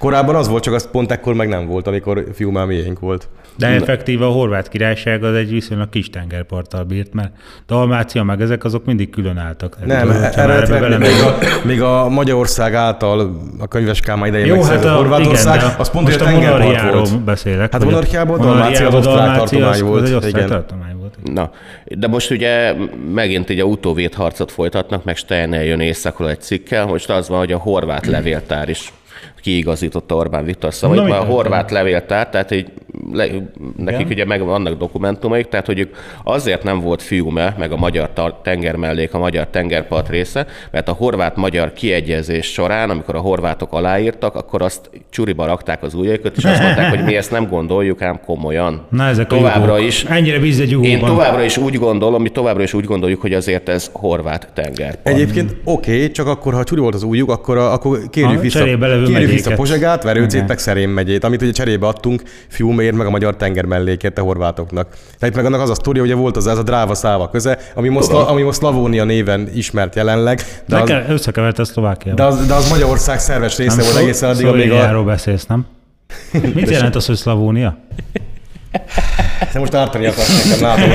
Korábban az volt, csak az pont ekkor meg nem volt, amikor fiú már miénk volt. De effektíve a horvát királyság az egy viszonylag kis tengerparttal bírt, mert Dalmácia meg ezek azok mindig külön álltak. Nem, eredetileg belemegyünk. még a, még a Magyarország által a könyves Kálmán idején Jó, hát a, Horvátország, igen, az pont egy most a tengerpart volt. beszélek. Hát a hogy monarchiából Dalmácia az osztrák tartomány volt, Az egy osztrák igen. tartomány volt. Na, de most ugye megint így a utóvédharcot folytatnak, meg Steiner jön éjszakról egy cikkel, most az van, hogy a horvát levéltár is kiigazította Orbán Viktor szavait, mert a horvát levéltár, tehát így le, nekik ugye meg vannak dokumentumaik, tehát hogy ők azért nem volt fiume, meg a magyar tenger mellék, a magyar tengerpart része, mert a horvát-magyar kiegyezés során, amikor a horvátok aláírtak, akkor azt csuriba rakták az ujjaikat, és azt mondták, hogy mi ezt nem gondoljuk ám komolyan. Na ezek Továbbra a jugók. is Ennyire bíz egy én továbbra is úgy gondolom, mi továbbra is úgy gondoljuk, hogy azért ez horvát tengerpart. Egyébként oké, okay, csak akkor, ha csuri volt az újjuk, akkor, akkor kérjük A vissza, kérjük vissza megyéket. Pozsegát, Verőcét, Igen. meg Szerém megyét, amit ugye cserébe adtunk Fiumért, meg a magyar tenger mellékért a horvátoknak. Tehát meg annak az a sztoria, ugye volt az ez a dráva száva köze, ami most, ami most Slavónia néven ismert jelenleg, de De az, kell, összekeverte a de Szlovákiával. az, de az Magyarország szerves része volt szlo- egészen addig, amíg a... Beszélsz, nem? Mit jelent az, hogy Szlavónia? Te most ártani akarsz nekem, látom.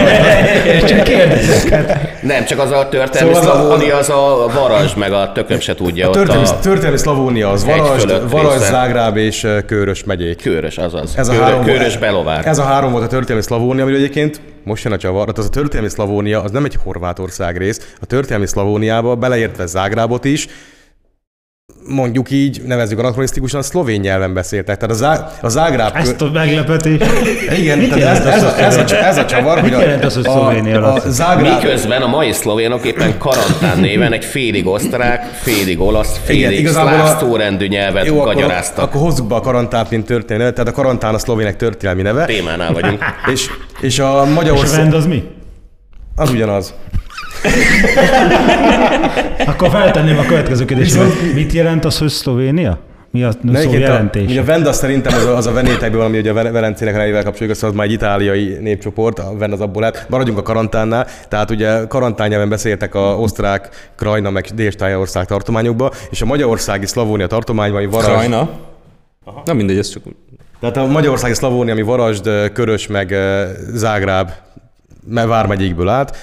Csak kérdezek. Nem, csak az a történelmi Szóval az a- Szlavónia, az a Varázs, meg a tököm se tudja. A ott történelmi, a történelmi Szlavónia az Varasd, részen. Zágráb és ö, Kőrös megyék. Kőrös, azaz. Ez a Kőrö- három Kőrös Belovár. Ez a három volt a történelmi Szlavónia, amiről egyébként most jön a csavar. Tehát az a történelmi Szlavónia az nem egy Horvátország rész. A történelmi Szlavóniába beleértve Zágrábot is, mondjuk így, nevezzük anakronisztikusan, szlovén nyelven beszéltek. Tehát a, Zá, a Zágráb... Ezt a meglepetés. Igen, Mit tehát ez, ez, az, a, ez, a, ez a csavar, hogy jelent az, hogy a, Szlovénia, a, a? Zágráb... Miközben a mai szlovénok éppen karantán néven egy félig osztrák, félig olasz, félig Igen, szláv a- szórendű nyelvet Jó, akkor, gagyaráztak. akkor hozzuk be a karantánt, mint történet, tehát a karantán a szlovének történelmi neve. Témánál vagyunk. És, és a És a Magyarország... vend az mi? Az ugyanaz. Akkor feltenném a következő kérdést. Mit jelent az, hogy Szlovénia? Mi a szó Melyiket a, jelentés? ugye a Venda szerintem az a, az a venétekből, ami ugye a Ve- Velencének a nevével kapcsolódik, össze, az már egy itáliai népcsoport, a Vend az abból lett. Maradjunk a karantánnál, tehát ugye karantán nyelven beszéltek a osztrák, Krajna, meg Dél-Stájország tartományokba, és a magyarországi Szlavónia tartományban, Varasd, Krajna? Na mindegy, ez csak úgy. Tehát a magyarországi Szlavónia, ami Varasd, Körös, meg Zágráb me- vármegyékből állt,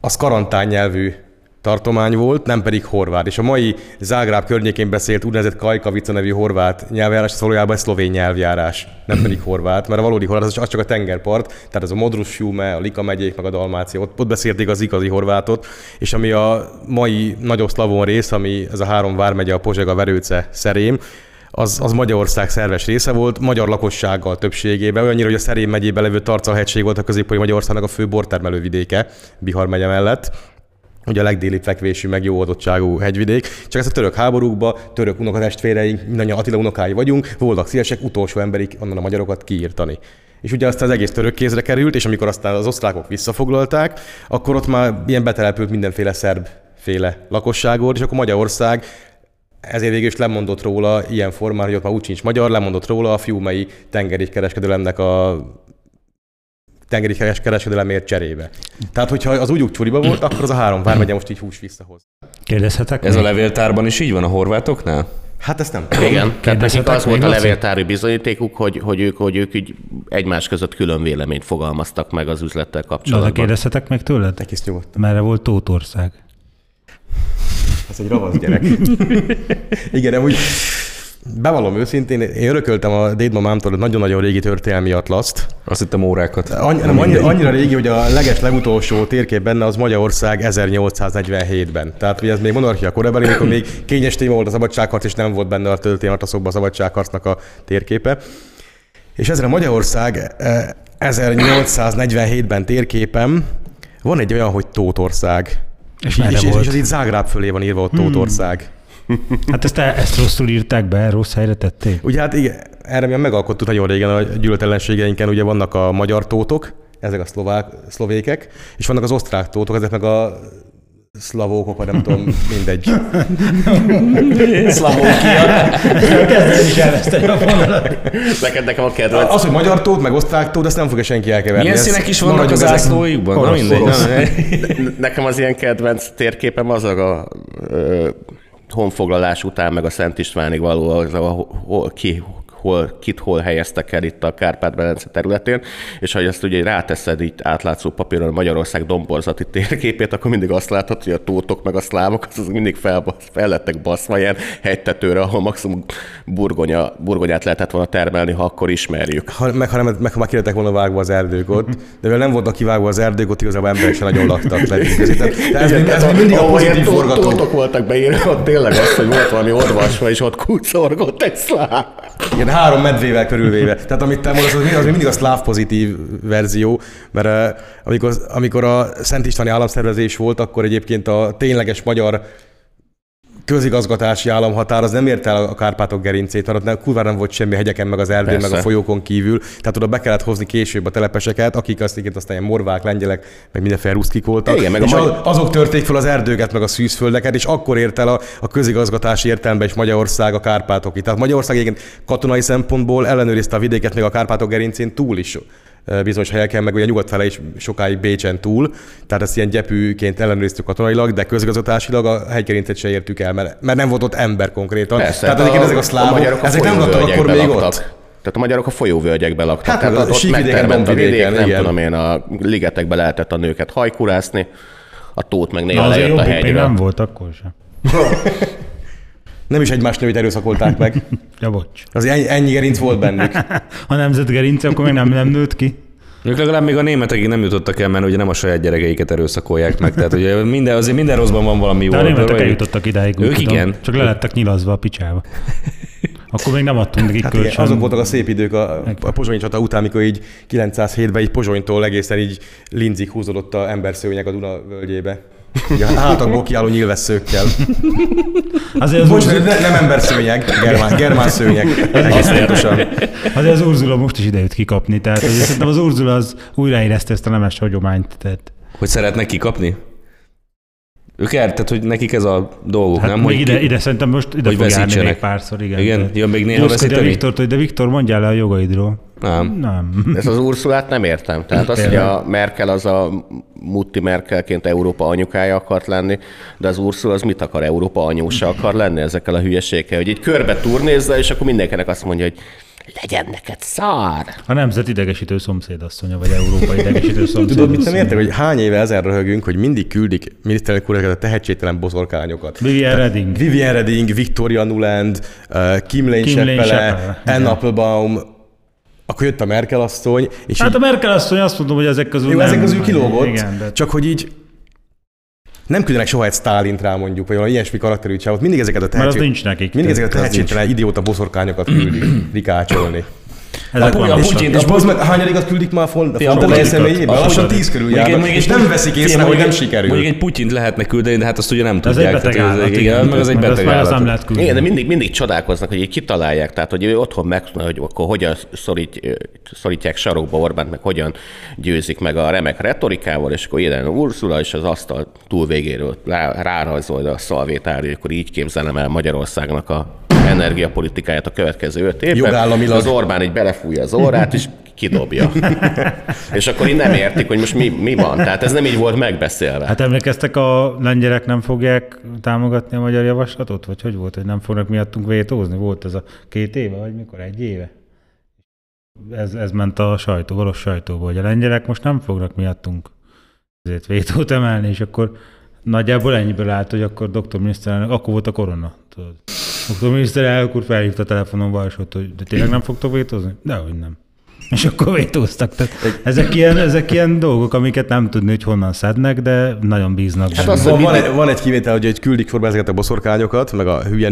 az karantán nyelvű tartomány volt, nem pedig horvát. És a mai Zágráb környékén beszélt úgynevezett Kajkavica nevű horvát nyelvjárás, az valójában egy szlovén nyelvjárás, nem pedig horvát, mert a valódi horvát az csak a tengerpart, tehát ez a Modrus Fiume, a Lika megyék, meg a Dalmácia, ott, ott beszélték az igazi horvátot, és ami a mai nagyobb szlavón rész, ami ez a három vármegye, a Pozsega, Verőce, Szerém, az, az Magyarország szerves része volt, magyar lakossággal többségében, olyannyira, hogy a Szerém megyében levő Tarcal-hegység volt a középkori Magyarországnak a fő bortermelő vidéke, Bihar megye mellett ugye a legdélibb fekvésű, meg jó adottságú hegyvidék. Csak ezt a török háborúkba, török unokatestvéreink, mindannyian Attila unokái vagyunk, voltak szívesek utolsó emberik onnan a magyarokat kiírtani. És ugye aztán az egész török kézre került, és amikor aztán az osztrákok visszafoglalták, akkor ott már ilyen betelepült mindenféle szerb féle lakosság volt, és akkor Magyarország ezért végül is lemondott róla ilyen formán, hogy ott már úgy sincs magyar, lemondott róla a fiumei tengeri kereskedelemnek a tengeri keres- kereskedelemért cserébe. Tehát, hogyha az úgy csuriba volt, akkor az a három vármegye most így hús visszahoz. Kérdezhetek? Ez a még? levéltárban is így van a horvátoknál? Hát ezt nem tudom. Igen, tehát nekik az volt a levéltári bizonyítékuk, hogy, hogy, ők, hogy ők így egymás között külön véleményt fogalmaztak meg az üzlettel Na, de kapcsolatban. kérdezhetek meg tőled? Egész nyugodt. Merre volt Tótország? Egy ravasz gyerek. Igen, de úgy bevallom őszintén, én örököltem a dédmamámtól egy nagyon-nagyon régi történelmi atlaszt. Azt hittem órákat. Annyi, nem, annyira, annyira régi, hogy a leges legutolsó térkép benne az Magyarország 1847-ben. Tehát ugye ez még monarchia korabeli, amikor még kényes téma volt a szabadságharc, és nem volt benne a történelmi atlaszokban a szabadságharcnak a térképe. És ezzel a Magyarország eh, 1847-ben térképem van egy olyan, hogy Tótország. És és, és, volt? és az itt Zágráb fölé van írva, hogy Tótország. Hát ezt, ezt rosszul írták be, rossz helyre tették? Ugye hát igen, erre mi megalkottuk nagyon régen a gyűlölt ellenségeinken, ugye vannak a magyar tótok, ezek a szlovák, szlovékek, és vannak az osztrák tótok, ezek meg a szlavókok, vagy nem tudom, mindegy. Szlavókia. Kezdem is elveszteni a vonalat. Neked nekem a kedvenc. Az, hogy magyar tót, meg osztrák tót, ezt nem fogja senki elkeverni. Milyen színek is vannak az zászlóikban? Na mindegy. Nekem az ilyen kedvenc térképem az a honfoglalás után, meg a Szent Istvánig való, az a, hol, ki, hol, kit hol helyeztek el itt a Kárpát-Belence területén, és ha ezt ugye ráteszed így átlátszó papíron Magyarország domborzati térképét, akkor mindig azt látod, hogy a tótok meg a szlávok az mindig fel, fel lettek baszva ilyen hegytetőre, ahol maximum burgonya, burgonyát lehetett volna termelni, ha akkor ismerjük. Ha, meg, ha, nem, meg ha már kilettek volna vágva az erdők ott, de mivel nem voltak kivágva az erdők, ott igazából emberek sem nagyon laktak. Tehát ez, ez még mindig a pozitív tó- forgató. Voltak beírva, tényleg az, hogy volt valami odvasva, és ott kucorgott egy szláv. Igen, három medvével körülvéve. Tehát amit te mondasz, az, az mindig a szláv pozitív verzió, mert eh, amikor, amikor a Szent Istváni államszervezés volt, akkor egyébként a tényleges magyar közigazgatási államhatár az nem ért el a Kárpátok gerincét, mert ott nem, kurva nem volt semmi a hegyeken, meg az erdőn, Persze. meg a folyókon kívül. Tehát oda be kellett hozni később a telepeseket, akik azt igen, aztán ilyen morvák, lengyelek, meg mindenféle ruszkik voltak. Igen, meg a és magy- az, azok törték fel az erdőket, meg a szűzföldeket, és akkor ért el a, a közigazgatási értelemben is Magyarország a Kárpátokig. Tehát Magyarország egyébként katonai szempontból ellenőrizte a vidéket még a Kárpátok gerincén túl is bizonyos helyeken, meg ugye nyugat fele is sokáig Bécsen túl, tehát ezt ilyen gyepűként ellenőriztük katonailag, de közigazgatásilag a hegygerincet se értük el, mert, mert nem volt ott ember konkrétan. Persze, tehát hát a- ezek a a szlávok, magyarok a ezek nem laktak akkor még laktak. ott. Tehát a magyarok a folyóvölgyekben laktak. Hát, Tehát a ott megtermett a vidék, nem igen. tudom én, a ligetekbe lehetett a nőket hajkurászni, a tót meg Na néha azért lejött a hegyre. nem volt akkor sem. Nem is egymás nőit erőszakolták meg. Ja, bocs. Az ennyi, ennyi gerinc volt bennük. Ha nemzetgerince, akkor még nem, nem nőtt ki. Ők legalább még a németekig nem jutottak el, mert ugye nem a saját gyerekeiket erőszakolják meg. Tehát ugye minden, azért minden rosszban van valami jó. De a németek oldalra. eljutottak idáig. úgy Ők tudom. igen. Csak le lettek nyilazva a picsába. Akkor még nem adtunk nekik Hát igen, kölcsön. azok voltak a szép idők a, a pozsonyi csata után, amikor így 907-ben így Pozsonytól egészen így linzig húzódott a emberszőnyeg a Duna völgyébe. Így a hátakból kiálló nyilvesszőkkel. Azért az, Bocs, Urzula, ne, nem emberszőnyeg, germán, germán szőnyeg. Egész pontosan. azért az Urzula most is idejött kikapni. Tehát azért szerintem az Urzula az újraérezte ezt a nemes hagyományt. Tehát, Hogy szeretnek kikapni? Ők el, tehát hogy nekik ez a dolguk, hát nem? még Hogy ide, ki- ide szerintem most ide hogy fog járni még párszor. Igen, Igen? Tehát Jön még néha győzködj a veszíteni? Viktort, hogy de Viktor, mondjál le a jogaidról. Nem. Nem. Ez az Ursulát nem értem. Tehát az, hogy a Merkel az a Mutti Merkelként Európa anyukája akart lenni, de az Ursula az mit akar? Európa anyósa akar lenni ezekkel a hülyeségekkel, hogy így körbe turnézza, és akkor mindenkinek azt mondja, hogy legyen neked szar. A nemzet idegesítő szomszédasszonya, vagy Európa idegesítő szomszédasszonya. Tudod, mit nem értek, hogy hány éve ezen röhögünk, hogy mindig küldik miniszterelnök úr a tehetségtelen bozorkányokat. Vivian Redding. Vivian Redding, Victoria Nuland, uh, Kim Lane Anne. Applebaum, akkor jött a Merkel asszony, és Hát így, a Merkel asszony azt mondom, hogy ezek közül jó, nem. ezek közül kilógott, Igen, de csak hogy így nem küldenek soha egy Stálint rá mondjuk, vagy valami ilyesmi karakterű csávot. Mindig ezeket a mert az tehetség... nincs nekik. Mindig ezeket a tehetségtelen idióta boszorkányokat küldik rikácsolni. Ezek. Pu- És, és a bazd meg, hányadikat küldik már a font, Fia, a font Putyinkat. személyébe? A Lassan tíz körül egy- járnak, és egy- nem veszik észre, hogy nem egy- sikerül. Mondjuk egy Putyint lehetne küldeni, de hát azt ugye nem Ez egy tudják. beteg igen, meg az egy beteg nem állat. lehet küldeni. Igen, de mindig, mindig csodálkoznak, hogy így kitalálják, tehát hogy ő otthon megtudja, hogy akkor hogyan szorít, szorítják sarokba Orbánt, meg hogyan győzik meg a remek retorikával, és akkor jelen Ursula, és az asztal túl végéről rá- rárajzolja a szalvétár, hogy akkor így képzelem el Magyarországnak a energiapolitikáját a következő öt évben. Jogállamilag. Az Orbán így belefújja az orrát, és kidobja. és akkor így nem értik, hogy most mi, mi van. Tehát ez nem így volt megbeszélve. Hát emlékeztek, a lengyelek nem fogják támogatni a magyar javaslatot? Vagy hogy volt, hogy nem fognak miattunk vétózni? Volt ez a két éve, vagy mikor? Egy éve? Ez, ez ment a sajtó, valós sajtóba, hogy a lengyelek most nem fognak miattunk ezért vétót emelni, és akkor nagyjából ennyiből állt, hogy akkor doktor miniszterelnök, akkor volt a korona, tudod. Doktor miniszterelnök úr felhívta telefonon Balsot, hogy de tényleg nem fogtok vétózni? Dehogy nem. És akkor vétóztak. Tehát ezek, ilyen, ezek ilyen dolgok, amiket nem tudni, hogy honnan szednek, de nagyon bíznak hát az, benne. Van, van, egy, van egy kivétel, hogy hogy küldik sorba ezeket a boszorkányokat, meg a hülye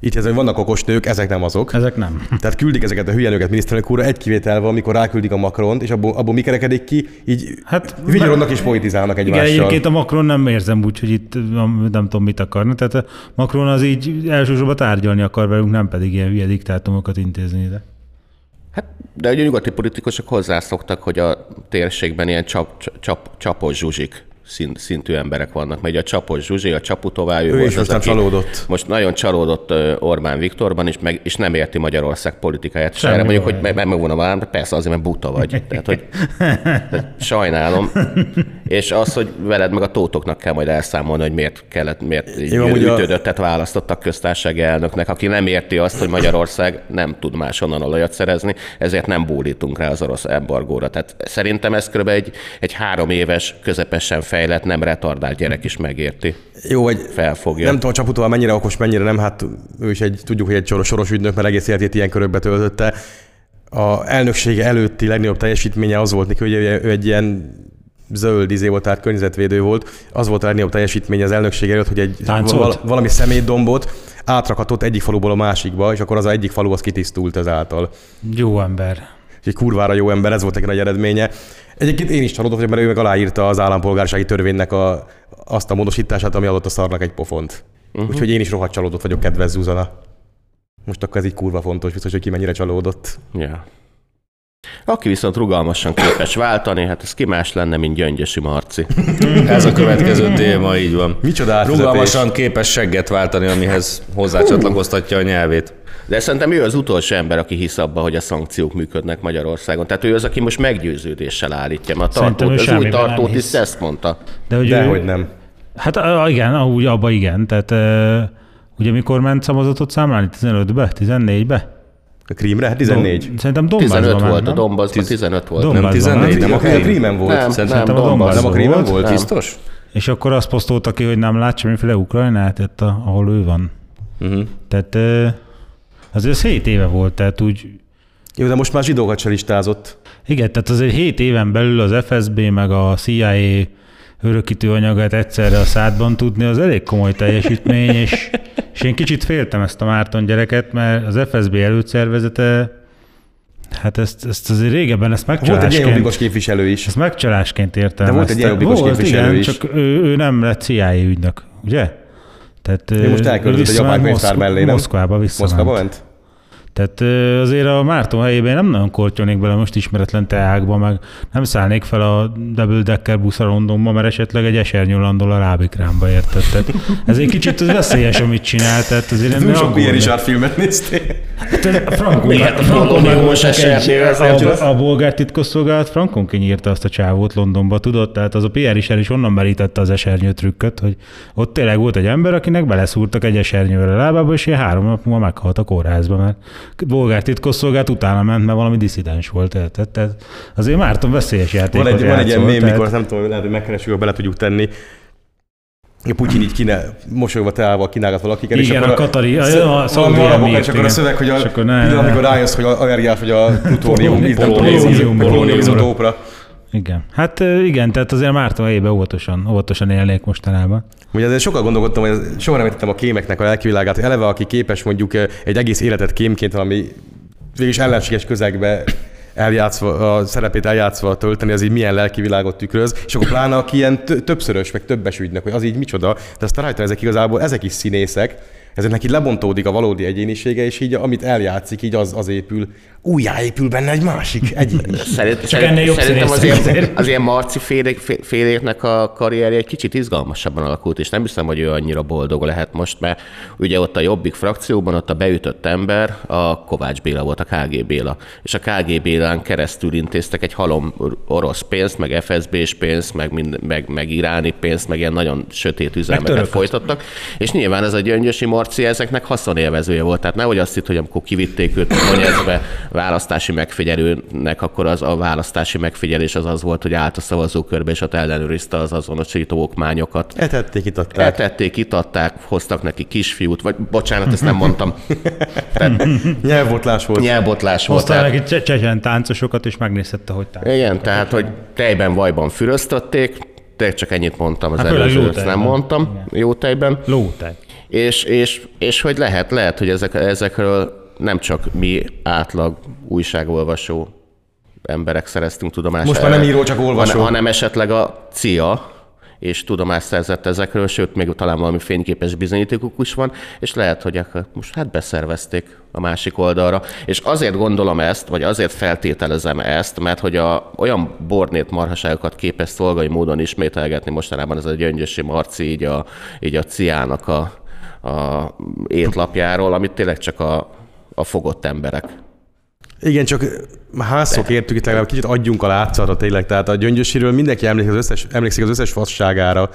Itt ez, hogy vannak okos nők, ezek nem azok. Ezek nem. Tehát küldik ezeket a hülye nőket miniszterelnök úrra, egy kivétel van, amikor ráküldik a Macront, és abból, abból mi kerekedik ki, így Hát- vigyorodnak és politizálnak Igen, egymással. egyébként a Macron nem érzem úgy, hogy itt nem, nem tudom mit akarna. Tehát a Macron az így elsősorban tárgyalni akar velünk, nem pedig ilyen hülye diktátumokat intézni ide. Hát, de ugye a nyugati politikusok hozzászoktak, hogy a térségben ilyen csap, csap, csapos zsuzsik szint, szintű emberek vannak. Megy a csapos zsuzsi, a csaputová, ő, Ő volt is az, most aki csalódott. Most nagyon csalódott Orbán Viktorban, és, meg, és nem érti Magyarország politikáját. Semmi erre mondjuk, hogy meg, megvonom a de persze azért, mert buta vagy. Tehát, hogy tehát sajnálom. És az, hogy veled meg a tótoknak kell majd elszámolni, hogy miért kellett, miért Jó, amúgy a- ütődöttet választottak köztársasági elnöknek, aki nem érti azt, hogy Magyarország nem tud máshonnan olajat szerezni, ezért nem bólítunk rá az orosz embargóra. Tehát szerintem ez kb. egy, egy három éves, közepesen fejlett, nem retardált gyerek is megérti. Jó, vagy Felfogja. nem tudom, Csaputóval mennyire okos, mennyire nem, hát ő is egy, tudjuk, hogy egy soros, soros ügynök, mert egész életét ilyen körökbe töltötte. A elnöksége előtti legnagyobb teljesítménye az volt neki, hogy ő egy ilyen zöld izé volt, tehát környezetvédő volt. Az volt a legnagyobb teljesítménye az elnökség előtt, hogy egy val- valami szemétdombot átrakhatott egyik faluból a másikba, és akkor az a egyik falu az kitisztult ezáltal. Jó ember. És egy kurvára jó ember, ez volt egy nagy eredménye. Egyébként én is csalódott, vagyok, mert ő meg aláírta az állampolgársági törvénynek a, azt a módosítását, ami adott a szarnak egy pofont. Uh-huh. Úgyhogy én is rohadt csalódott vagyok, kedves Zuzana. Most akkor ez így kurva fontos, biztos, hogy ki mennyire csalódott. Ja. Aki viszont rugalmasan képes váltani, hát ez ki más lenne, mint Gyöngyösi Marci. Ez a következő téma, így van. Micsoda. Rugalmasan képes segget váltani, amihez hozzácsatlakoztatja a nyelvét. De szerintem ő az utolsó ember, aki hisz abba, hogy a szankciók működnek Magyarországon. Tehát ő az, aki most meggyőződéssel állítja. Mert a tartót, az új nem tartót hisz. is ezt mondta. De hogy ő, Dehogy nem. Hát a- igen, ahogy abba igen. Tehát ugye mikor ment szavazatot számlálni? 15-be? 14-be? A Krímre? Hát 14. Dom- Szerintem Donbassban 15 már, volt, a nem? Donbassban 15 volt. Donbassban Nem 14, nem a A Krím. Krímen volt. Nem, Szerintem nem, a Donbass Nem a Krímen volt. volt? Biztos? És akkor azt posztolta ki, hogy nem lát semmiféle Ukrajnát, a, ahol ő van. Uh-huh. Tehát azért ez 7 éve volt, tehát úgy, Jó, de most már zsidókat se listázott. igen, tehát azért 7 éven belül az FSB meg a CIA örökítő anyagát egyszerre a szádban tudni, az elég komoly teljesítmény, és, és én kicsit féltem ezt a Márton gyereket, mert az FSB előszervezete, hát ezt, ezt azért régebben ezt Volt egy megcsalásként, jobbikos képviselő is. ezt megcsalásként értelmezte. De volt egy ilyen jobbikos képviselő igen, is. csak ő, ő nem lett CIA ügynök, ugye? Tehát, Ő most elköltözött egy japán könyvtár mellé, nem? Moszkvába visszament. Moszkvába ment? Tehát azért a Márton helyében én nem nagyon kortyolnék bele most ismeretlen teákba, meg nem szállnék fel a double decker buszra Londonba, mert esetleg egy esernyő landol a rábikrámba, érted? Tehát ez egy kicsit az veszélyes, amit csinál, tehát azért én Túl sok. Pierre Richard filmet néztél. Hát, Frankon? Frankon esernyő, a, a, bolgár titkosszolgálat Frankon kinyírta azt a csávót Londonba, tudod? Tehát az a PR is, is onnan merítette az esernyő trükköt, hogy ott tényleg volt egy ember, akinek beleszúrtak egy esernyőre a lábába, és ilyen három nap múlva meghalt a kórházba, mert bolgár titkosszolgálat utána ment, mert valami disszidens volt, érted? Tehát azért Márton veszélyes játékot Van egy, van egy ilyen játszol, mém, tehát- mikor nem tudom, lehet, hogy megkeresünk, hogy bele tudjuk tenni. A Putyin így kine, mosolyogva teával kínálgat valakiket. Igen, a Katari- a- a Szaudi arra emírt, és akkor a szöveg, hogy a, És akkor ne- pillanat, amikor rájössz, hogy a allergiás vagy a plutónium, Polónium, polónium, polónium. izotópra. Igen. Hát igen, tehát azért Márton helyében óvatosan, óvatosan élnék mostanában. Ugye ezzel sokat gondolkodtam, hogy soha nem értettem a kémeknek a lelkivilágát, eleve aki képes mondjuk egy egész életet kémként valami végülis ellenséges közegbe eljátszva, a szerepét eljátszva tölteni, az így milyen lelkivilágot tükröz, és akkor pláne aki ilyen tö- többszörös, meg többes ügynek, hogy az így micsoda, de aztán rájöttem, ezek igazából, ezek is színészek, ezeknek így lebontódik a valódi egyénisége, és így amit eljátszik, így az, az épül, újjáépül benne egy másik egyén. Szerint, Csak ennél jobb szerintem az ilyen, az ilyen Marci félék, fé- féléknek a karrierje egy kicsit izgalmasabban alakult, és nem hiszem, hogy ő annyira boldog lehet most, mert ugye ott a Jobbik frakcióban ott a beütött ember a Kovács Béla volt, a KG Béla. És a KG Bélán keresztül intéztek egy halom orosz pénzt, meg FSB-s pénzt, meg, mind, meg, meg iráni pénzt, meg ilyen nagyon sötét törököt. folytattak. És nyilván ez a Gyöngyösi Marci ezeknek haszonélvezője volt. Tehát nehogy azt hitt, hogy amikor kivitték őt Donetskbe választási megfigyelőnek, akkor az a választási megfigyelés az az volt, hogy állt a szavazókörbe, és ott ellenőrizte az azonosító okmányokat. Etették, itatták. Eltették, itatták, hoztak neki kisfiút, vagy bocsánat, ezt nem mondtam. Tehát Nyelvbotlás volt. nyelvbotlás volt. Hoztál Tehát, neki cse- csecsen táncosokat, és megnézhette, hogy tánc. igen, tehát, hogy tejben, vajban füröztötték, tényleg csak ennyit mondtam az Hát előző, ezt nem mondtam, jó tejben. Lótej. És, és, és hogy lehet, lehet, hogy ezek, ezekről nem csak mi átlag újságolvasó emberek szereztünk tudomást. Most már nem író, csak olvasó. Hanem, esetleg a CIA, és tudomást szerzett ezekről, sőt, még talán valami fényképes bizonyítékuk is van, és lehet, hogy akkor most hát beszervezték a másik oldalra. És azért gondolom ezt, vagy azért feltételezem ezt, mert hogy a, olyan bornét marhaságokat képes szolgai módon ismételgetni mostanában ez a gyöngyösi Marci így a, így a CIA-nak a, a étlapjáról, amit tényleg csak a, a fogott emberek Igen, csak házszok értük itt legalább kicsit adjunk a látszatot tényleg. Tehát a gyöngyösiről mindenki emlékszik az összes, emlékszik az összes fasságára,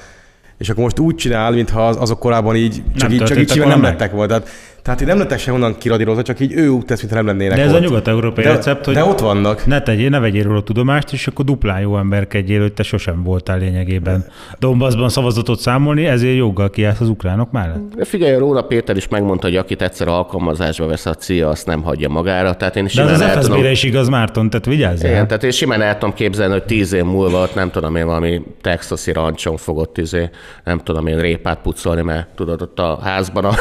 és akkor most úgy csinál, mintha az, azok korábban így, csak Nem így, csak így nem lettek volna. Tehát, tehát így nem lettek se onnan kiradírozva, csak így ő úgy tesz, mintha nem lennének De ez ott. a nyugat-európai de, recept, hogy De ott vannak. ne tegyél, ne vegyél róla tudomást, és akkor duplán jó emberkedjél, hogy te sosem voltál lényegében Donbassban szavazatot számolni, ezért joggal kiállsz az ukránok mellett. De figyelj, Róna Péter is megmondta, hogy akit egyszer alkalmazásba vesz a CIA, azt nem hagyja magára. Tehát én De az az el tudom- FSB-re is igaz, Márton, tehát vigyázzál. Igen, tehát én simán el tudom képzelni, hogy tíz év múlva ott nem tudom én valami texasi rancson fogott izé, nem tudom én répát pucolni, mert tudod, ott a házban a,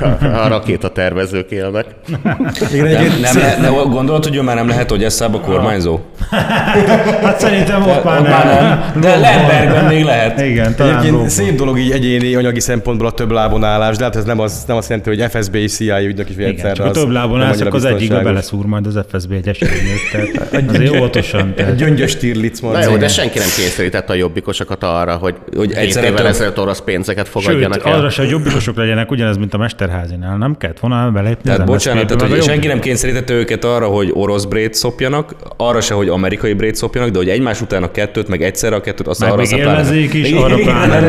a, a rakétatervezők élnek. Igen, Nem, lehet, nem, gondolod, hogy ő már nem lehet, hogy eszább kormányzó? Hát szerintem ott már már nem. De Lembergben még lehet. Igen, talán Egyébként Róma. szép dolog így egyéni anyagi szempontból a több lábon állás, de hát ez nem, az, nem azt jelenti, hogy FSB és CIA ügynök is Igen, egyszerre. csak a több lábon nem állsz, akkor az egyikbe beleszúr majd az FSB egy esernyőt. Azért óvatosan. Egy Tehát. gyöngyös Stirlitz Na jó, de senki nem kényszerítette a jobbikosokat arra, hogy, Hogy egyszerre évvel ezelőtt orosz pénzeket Sőt, fogadjanak el. arra se, hogy jobbikosok legyenek, ugyanez, mint a Mesterházinál nem kellett volna belépni Tehát az bocsánat, tehát, hogy senki nem kényszerítette őket arra, hogy orosz brét szopjanak, arra se, hogy amerikai brét szopjanak, de hogy egymás után a kettőt, meg egyszerre a kettőt, azt Meg arra élvezék is, arra pláne.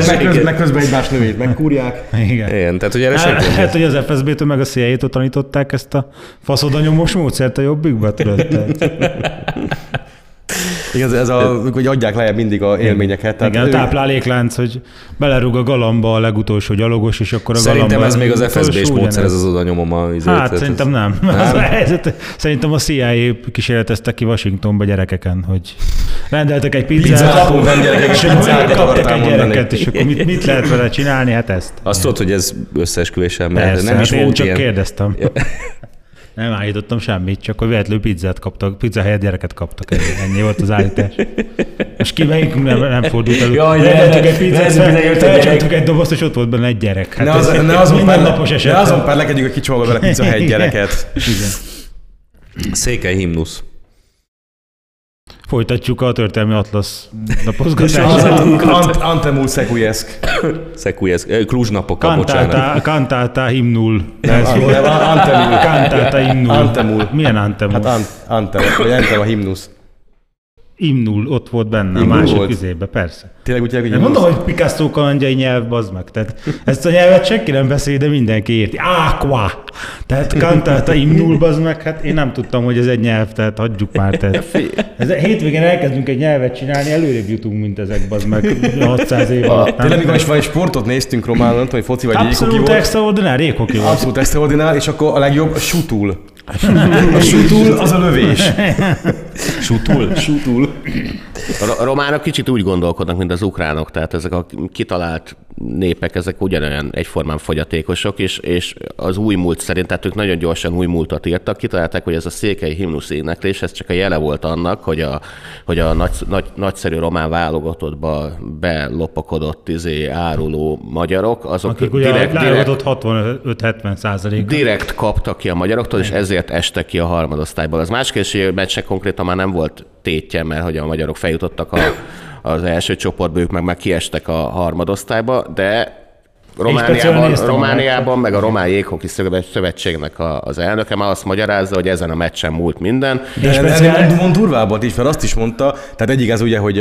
Meg közben, egymás növét megkúrják. Igen. Igen, tehát hogy erre Hát, senki hát, hogy az FSB-től meg a CIA-től tanították ezt a faszodanyomos módszert a jobbikba, tudod? Igen, ez a, hogy adják lejjebb mindig a élményeket. Tehát igen, a ő- tápláléklánc, hogy belerúg a galamba a legutolsó gyalogos, és akkor a Szerintem galamba... ez még az FSB-s módszer, ez az oda nyomom a izét, Hát szerintem nem. nem. Az a helyzet, szerintem a CIA kísérletezte ki Washingtonba gyerekeken, hogy rendeltek egy pizzát, Pizzát, nem gyerekek, és kaptak egy gyereket, és akkor mit, mit lehet vele csinálni? Hát ezt. Azt tudod, hogy ez összeesküvéssel de Persze, nem is hát én volt csak ilyen. kérdeztem. Nem állítottam semmit, csak hogy véletlenül pizzát kaptak, pizza helyett gyereket kaptak. Ennyi, volt az állítás. És ki melyik nem, nem fordult elő. Jaj, Rendeltük egy pizzát, ez felcsaptuk egy dobozt, és ott volt benne egy gyerek. Hát Ne, ez, az, ne azon mindennapos eset. ne azon perlekedjük, hogy kicsomagol vele pizza helyett gyereket. Székely himnusz. Folytatjuk a történelmi atlasz. Ant- Antemul Szekujeszk. Szekújesz, Kluzs napokkal, bocsánat. Cantata himnul. Antemul. Cantata himnul. Antemul. Milyen antemul? Hát Ant, Antem, vagy Antem a himnusz. Imnul ott volt benne, a Imnul másik volt. üzébe, persze. Tényleg úgy hogy mondom, hogy Picasso kalandjai nyelv, bazd meg. Tehát ezt a nyelvet senki nem beszél, de mindenki érti. Aqua! Tehát cantata imnul, bazd meg, hát én nem tudtam, hogy ez egy nyelv, tehát hagyjuk már. Tehát. Ez, hétvégén elkezdünk egy nyelvet csinálni, előrébb jutunk, mint ezek, bazd meg, 600 év alatt. Tényleg, mikor is valami sportot néztünk Román, nem tudom, hogy foci vagy Abszolút extraordinár, jéghoki volt. Abszolút extraordinár, és akkor a legjobb a sutul. A sutul az a lövés. Sutul? Sutul. A románok kicsit úgy gondolkodnak, mint az ukránok, tehát ezek a kitalált népek, ezek ugyanolyan egyformán fogyatékosok, és, és az új múlt szerint, tehát ők nagyon gyorsan új múltat írtak, kitalálták, hogy ez a székely himnusz éneklés, ez csak a jele volt annak, hogy a, hogy a nagy, nagy, nagyszerű román válogatottba belopakodott izé, áruló magyarok, azok Akik ugye direkt, direkt, leadott 65-70 százalék. direkt kaptak ki a magyaroktól, és ezért estek ki a harmadosztályból. Az más kérdés, hogy konkrétan már nem volt tétje, mert hogy a magyarok feljutottak a, az első csoportba, ők meg, meg kiestek a harmadosztályba, de speciál Romániában, Romániában meg a Román Jéghoki Szövetségnek a- az elnöke már azt magyarázza, hogy ezen a meccsen múlt minden. De speciál- ennél mond durvábbat is, mert azt is mondta, tehát egyik az ugye, hogy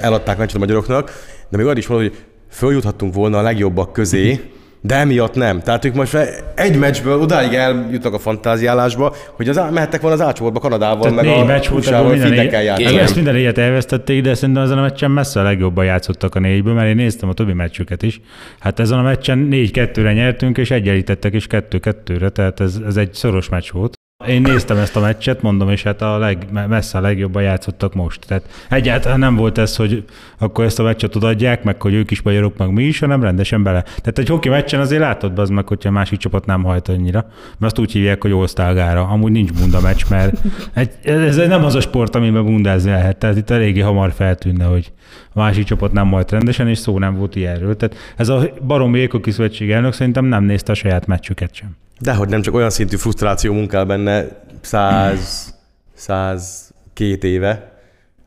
eladták meccset a magyaroknak, de még arra is mondta, hogy följuthattunk volna a legjobbak közé, de emiatt nem. Tehát ők most egy meccsből odáig eljutnak a fantáziálásba, hogy az, mehettek volna az átcsoportba Kanadával, Tehát meg négy a meccs volt, ebből minden. Igen. ezt minden egyet elvesztették, de szerintem ezen a meccsen messze a legjobban játszottak a négyből, mert én néztem a többi meccsüket is. Hát ezen a meccsen 4-2-re nyertünk, és egyenlítettek is 2-2-re, tehát ez, ez egy szoros meccs volt. Én néztem ezt a meccset, mondom, és hát a leg, messze a legjobban játszottak most. Tehát egyáltalán nem volt ez, hogy akkor ezt a meccset odaadják, meg hogy ők is magyarok, meg mi is, hanem rendesen bele. Tehát egy hoki meccsen azért látod az meg, hogyha a másik csapat nem hajt annyira. Mert azt úgy hívják, hogy osztálgára. Amúgy nincs bunda meccs, mert egy, ez nem az a sport, amiben bundázni lehet. Tehát itt eléggé hamar feltűnne, hogy a másik csapat nem hajt rendesen, és szó nem volt ilyenről. Tehát ez a barom Ékoki Szövetség elnök szerintem nem nézte a saját meccsüket sem. Dehogy nem csak olyan szintű frusztráció munkál benne száz, száz két éve,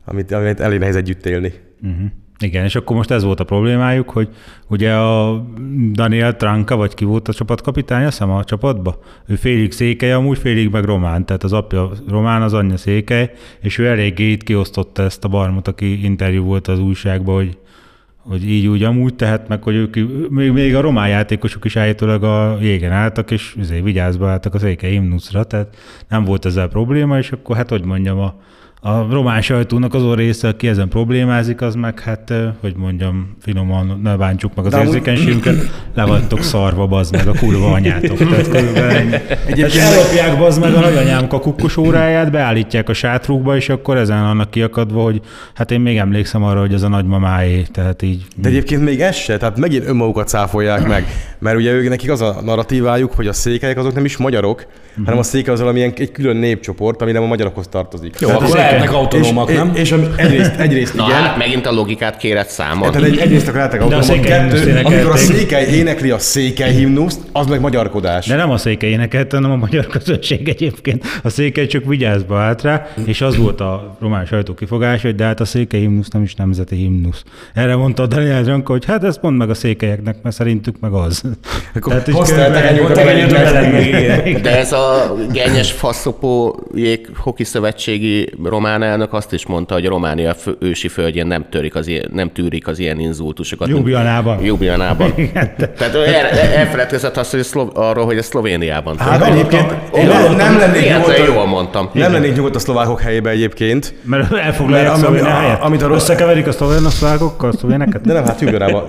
amit, amit elég nehéz együtt élni. Uh-huh. Igen, és akkor most ez volt a problémájuk, hogy ugye a Daniel Tranka, vagy ki volt a csapatkapitány, azt hiszem a csapatba? Ő félig székely, amúgy félig meg román, tehát az apja román, az anyja székely, és ő eléggé itt kiosztotta ezt a barmot, aki interjú volt az újságban, hogy hogy így úgy amúgy, tehát meg, hogy ők, még, még a román játékosok is állítólag a jégen álltak, és azért vigyázba álltak a székely himnuszra, tehát nem volt ezzel probléma, és akkor hát, hogy mondjam, a, a román sajtónak azon része, aki ezen problémázik, az meg hát, hogy mondjam, finoman ne bántsuk meg az De érzékenységünket, le vagytok szarva, bazd meg a kurva anyátok. Tehát körülbelül. Egyébként ellopják bazd meg a nagyanyám kakukkos óráját, beállítják a sátrukba, és akkor ezen annak kiakadva, hogy hát én még emlékszem arra, hogy ez a nagymamáé, tehát így. De egyébként még ez se, tehát megint önmagukat cáfolják meg, mert ugye ők nekik az a narratívájuk, hogy a székelyek azok nem is magyarok, hanem a székely az valamilyen egy külön népcsoport, ami nem a magyarokhoz tartozik. Jó, Tehát akkor lehetnek autonómak, és, nem? És, és egyrészt, egyrészt Na igen, hát megint a logikát kéred számon. tehát egy, egyrészt akkor lehetnek autonómak, kettő, amikor a székely énekli a székely himnuszt, az meg magyarkodás. De nem a székely énekelt, hanem a magyar közönség egyébként. A székely csak vigyázba állt rá, és az volt a román sajtó kifogás, hogy de hát a székely himnusz nem is nemzeti himnusz. Erre mondta a Daniel Dranka, hogy hát ezt mondd meg a székelyeknek, mert szerintük meg az. Akkor Tehát. De ez a gennyes faszopó jég hoki szövetségi román elnök azt is mondta, hogy Románia fő, ősi földjén nem, törik az ilyen, nem tűrik az ilyen inzultusokat. Ljubljanában. Ljubljanában. Tehát ő el, elfeledkezett azt, hogy szlo, arról, hogy ez Szlovéniában. Hát egyébként én nem, nem lennék nyugodt, jól mondtam. nem lennék nyugodt a szlovákok helyébe egyébként. Mert elfoglalják ami- a- helyet. amit a Összekeverik a szlovén a szlovákokkal, a szlovéneket? De nem, hát Ljubljanában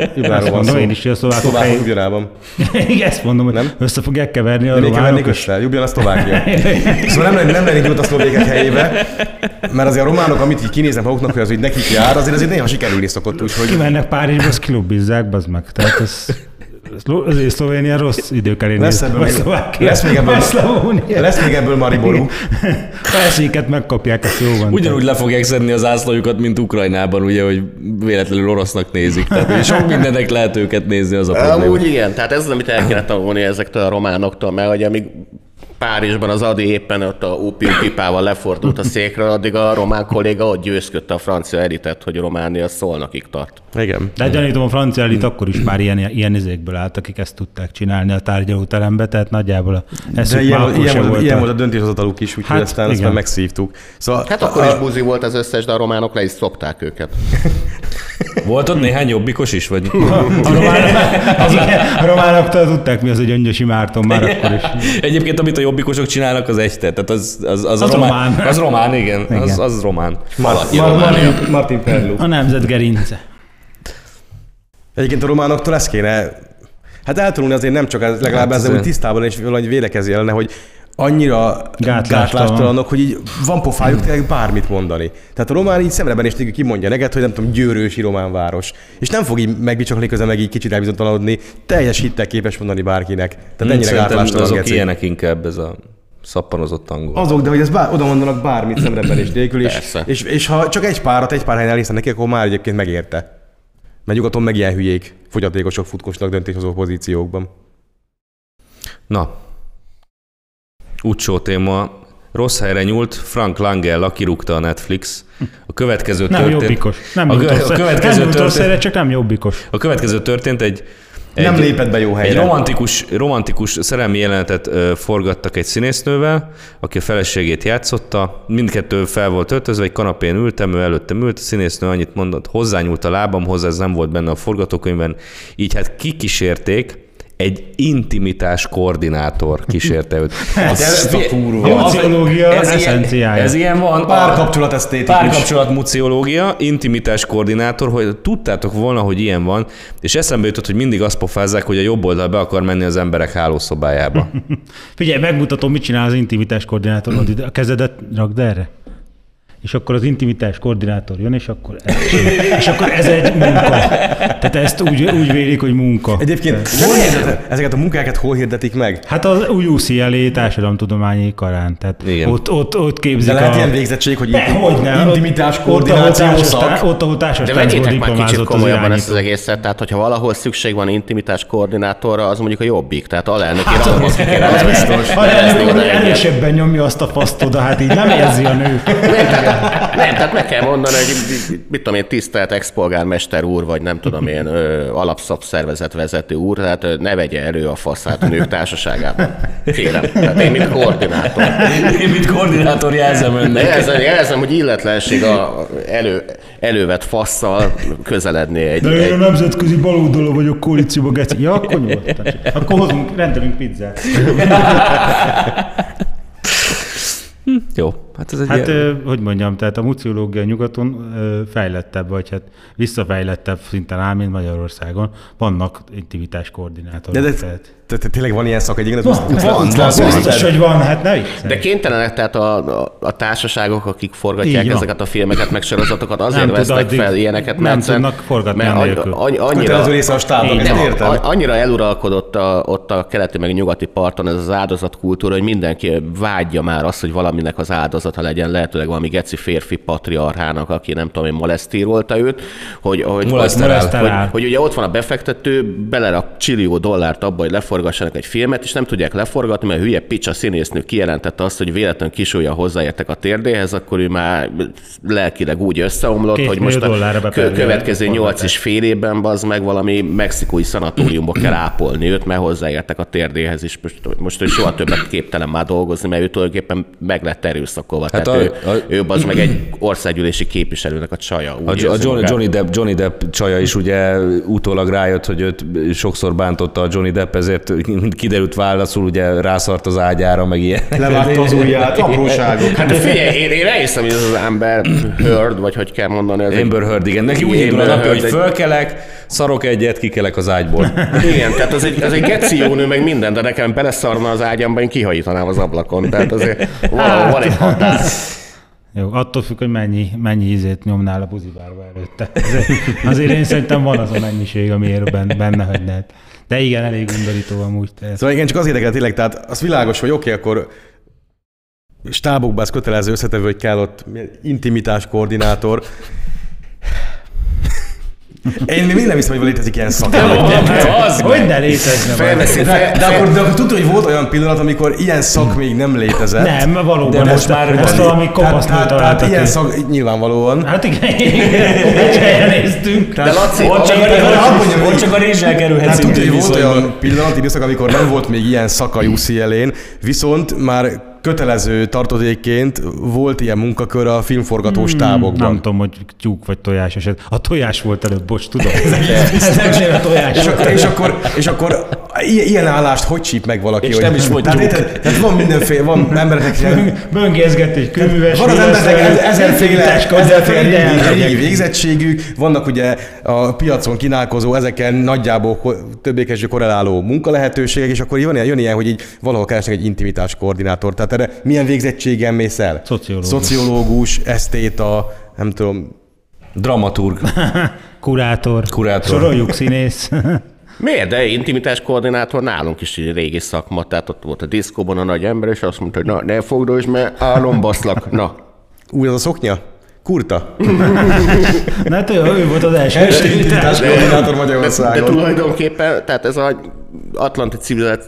van szó. én is, a szlovákok Szlovákok hely- Ljubljanában. Igen, ezt mondom, hogy Nem? össze fogják keverni a még kevernék össze, Ljubljana a Szlovákia. Szóval nem, lennék- nem lennék nyugodt a szlovékek helyébe, mert azért a románok, amit így kinézem maguknak, hogy az így nekik jár, azért azért néha sikerülni szokott, úgyhogy Kimennek Párizsba, azt kilubbizzák, bazd meg. Tehát ez, azért Szlovénia rossz idők elé Lesz ebből még- lesz még ebből- lesz még ebből Mariború. A esélyeket megkapják, ezt jó van. Ugyanúgy le fogják szedni az ászlójukat, mint Ukrajnában, ugye, hogy véletlenül orosznak nézik. Tehát hogy sok mindennek lehet őket nézni, az a probléma. Amúgy igen, tehát ez az, amit el kéne tanulni ezektől a románoktól, mert hogy amíg Párizsban az Adi éppen ott a ópiumpipával lefordult a székről, addig a román kolléga ott győzködte a francia elitet, hogy Románia szolnokig tart. Igen. De gyanítom, a francia elit akkor is már ilyen, ilyen izékből állt, akik ezt tudták csinálni a tárgyalóterembe, tehát nagyjából a De ilyen, már volt, ilyen, volt, volt. ilyen a- volt a döntéshozataluk is, úgyhogy Hát, aztán, igen. megszívtuk. Szóval Hát akkor is buzi volt az összes, de a románok le is szopták őket. Volt ott néhány jobbikos is, vagy? A, román, az, a románoktól tudták, mi az, hogy Öngyösi Márton már akkor is. Egyébként, amit a jobbikosok csinálnak, az egy, tehát az, az, az, Az a román. román. Az román, igen. Az, Igen. az román. Malatyi Mar- Románia. Martin, Martin Perlu. A nemzet gerince. Egyébként a románoktól ezt kéne, hát eltanulni azért nem csak ez, legalább Hát ezzel, ez- hogy tisztában és valahogy védekezni ellene, hogy annyira Gátlástalan. gátlástalanok, hogy így van pofájuk tényleg bármit mondani. Tehát a román így szemreben is nélkül kimondja neked, hogy nem tudom, győrősi román város. És nem fog így megbicsakni közben meg így kicsit elbizonytalanodni, teljes hittel képes mondani bárkinek. Tehát ennyire Hmm, Szerintem gátlástalan azok geci. ilyenek inkább ez a szappanozott angol. Azok, de hogy ez bár, oda mondanak bármit szemrebben és nélkül, és, Persze. és, és, ha csak egy párat, egy pár helyen elhiszem neki, akkor már egyébként megérte. Mert nyugaton meg ilyen hülyék, fogyatékosok futkosnak döntéshozó pozíciókban. Na, utcsó téma. Rossz helyre nyúlt, Frank Langella kirúgta a Netflix. A következő Nem történt... jobbikos. Nem a, kö- a következő Nem történt... össze, csak nem jobbikos. A következő történt egy, egy Nem lépett be jó Egy helyre. romantikus, romantikus szerelmi jelenetet ö, forgattak egy színésznővel, aki a feleségét játszotta. Mindkettő fel volt öltözve, egy kanapén ültem, ő előttem ült, a színésznő annyit mondott, hozzányúlt a lábamhoz, ez nem volt benne a forgatókönyvben, így hát kikísérték, egy intimitás koordinátor kísérte őt. Ez- ez a kurva. A muciológia ez ilyen, eszenciája. ez ilyen van. Párkapcsolat esztétikus. Párkapcsolat muciológia, intimitás koordinátor, hogy tudtátok volna, hogy ilyen van, és eszembe jutott, hogy mindig azt pofázzák, hogy a jobb oldal be akar menni az emberek hálószobájába. Figyelj, megmutatom, mit csinál az intimitás koordinátor. A kezedet rakd erre. És akkor az intimitás koordinátor jön, és akkor ez, és akkor ez egy munka. Tehát ezt úgy, úgy vélik, hogy munka. Egyébként hol hirdet, ezeket a munkákat hol hirdetik meg? Hát az UCLA társadalomtudományi karán, tehát Igen. ott, ott, ott képzik De lehet a... ilyen végzettség, hogy De, hogy ne, intimitás koordináció ott, ahol szak. társas, ott, ahol társas De táncból vegyétek már kicsit diplomázott az komolyabban ezt az egészet, tehát hogyha valahol szükség van intimitás koordinátorra, az mondjuk a jobbik, tehát alelnöki ranghoz ki kéne Az nevezni. nem, erősebben nyomja azt a faszt oda, hát így nem érzi a nő. Nem, nem, tehát meg kell mondani, hogy mit tudom én, tisztelt expolgármester úr, vagy nem tudom én, ö, alapszabszervezet vezető úr, tehát ö, ne vegye elő a faszát a nők társaságában. Kérem. Tehát én, mint koordinátor. Én, mint koordinátor jelzem önnek. Jelzem, jelzem hogy illetlenség a elő, elővet fasszal közeledni egy, De én a egy nemzetközi baloldalon vagyok koalícióban, geci. Ja, akkor nyugodtan. Akkor hozunk, rendelünk pizzát. Jó, hát ez egy Hát, ilyen... ö, hogy mondjam, tehát a muciológia nyugaton ö, fejlettebb, vagy hát visszafejlettebb szinten áll, mint Magyarországon. Vannak intimitás koordinátorok. De, de, tehát. de tényleg van ilyen szak egyébként? Van, van, van, biztos, hogy van, hát ne. De kénytelenek tehát a, a, a társaságok, akik forgatják Így van. ezeket a filmeket, meg sorozatokat, azért Nem vesznek fel ilyeneket, nem mert tudnak forgatni mert annyi- annyira, Kötelező része a stábnak, nem, értem. annyira eluralkodott a, ott a keleti meg nyugati parton ez az áldozatkultúra, hogy mindenki vágyja már azt, hogy valaminek az áldozata áldozata legyen, lehetőleg valami geci férfi patriarhának, aki nem tudom én molesztírolta őt, hogy, hogy, Moleszterál. Moleszterál. hogy, hogy ugye ott van a befektető, belerak csillió dollárt abba, hogy leforgassanak egy filmet, és nem tudják leforgatni, mert a hülye picsa színésznő kijelentette azt, hogy véletlenül kisúlya hozzáértek a térdéhez, akkor ő már lelkileg úgy összeomlott, Két hogy most a kö- következő nyolc és fél évben az meg valami mexikói szanatóriumba kell ápolni őt, mert hozzáértek a térdéhez is. Most, most ő soha többet képtelen már dolgozni, mert ő tulajdonképpen meg lett erőszakolva. Hát Hát Tehát a- ő, a- ő az meg egy országgyűlési képviselőnek a csaja. Úgy A, a Johnny, magát. Johnny, Depp, Johnny Depp csaja is ugye utólag rájött, hogy őt sokszor bántotta a Johnny Depp, ezért kiderült válaszul, ugye rászart az ágyára, meg ilyen. Levágta az ujját, apróságok. Hát figyelj, én, én elhiszem, hogy ez az ember Heard, vagy hogy kell mondani. Ez egy- Amber Heard, igen. Neki úgy indul a napja, hogy fölkelek, szarok egyet, kikelek az ágyból. Igen, tehát az egy, az egy geci jó nő, meg minden, de nekem beleszarna az ágyamba, én kihajítanám az ablakon. Tehát azért valahol van egy határ. Jó, attól függ, hogy mennyi, mennyi ízét nyomnál a buzibárba előtte. Azért, azért én szerintem van az a mennyiség, amiért benne, benne hagynád. De igen, elég undorító amúgy. Tehát. Szóval igen, csak az érdekel tényleg, tehát az világos, hogy oké, okay, akkor stábokban ez kötelező összetevő, hogy kell ott intimitás koordinátor. Én még nem hiszem, hogy létezik ilyen szakember. az Hogy ne létezne Felveszi, De, fel, de, akkor, de akkor tudod, hogy volt olyan pillanat, amikor ilyen szak még nem létezett. Nem, valóban, De most már ezt valami kopasznul tehát, tehát találtak ilyen szak, nyilvánvalóan. Hát igen, egy helyen néztünk. de Laci, Ott csak, a, rézsel kerülhetsz Hát tudja, hogy volt olyan pillanat, időszak, amikor nem volt még ilyen szak a UCL-én, viszont már kötelező tartozékként volt ilyen munkakör a filmforgatós tábokban. Nem tudom, hogy tyúk vagy tojás eset. A tojás volt előbb, bocs, tudom. Ez a tojás. És akkor, és akkor, és akkor ilyen állást hogy csíp meg valaki? És hogy, nem is volt tehát, tehát van mindenféle, van embereknek Böngészget egy kőműves. Van az embereknek ezerféle, ezerféle régi, végzettségük, vannak ugye a piacon kínálkozó, ezeken nagyjából többé-kevésbé korreláló munkalehetőségek, és akkor jön ilyen, jön ilyen, hogy így valahol keresnek egy intimitás koordinátor. Tehát erre milyen végzettségen mész el? Szociológus. Szociológus, esztéta, nem tudom, Dramaturg. Kurátor. Kurátor. Soroljuk színész. Miért? De intimitás koordinátor nálunk is egy régi szakma, tehát ott volt a diszkóban a nagy ember, és azt mondta, hogy na, ne fogdosd, mert álom baszlak. Na, új az a szoknya? Kurta. Na hát ő, ő volt az első. Első intimitás koordinátor de, de Magyarországon. tulajdonképpen, tehát ez a atlanti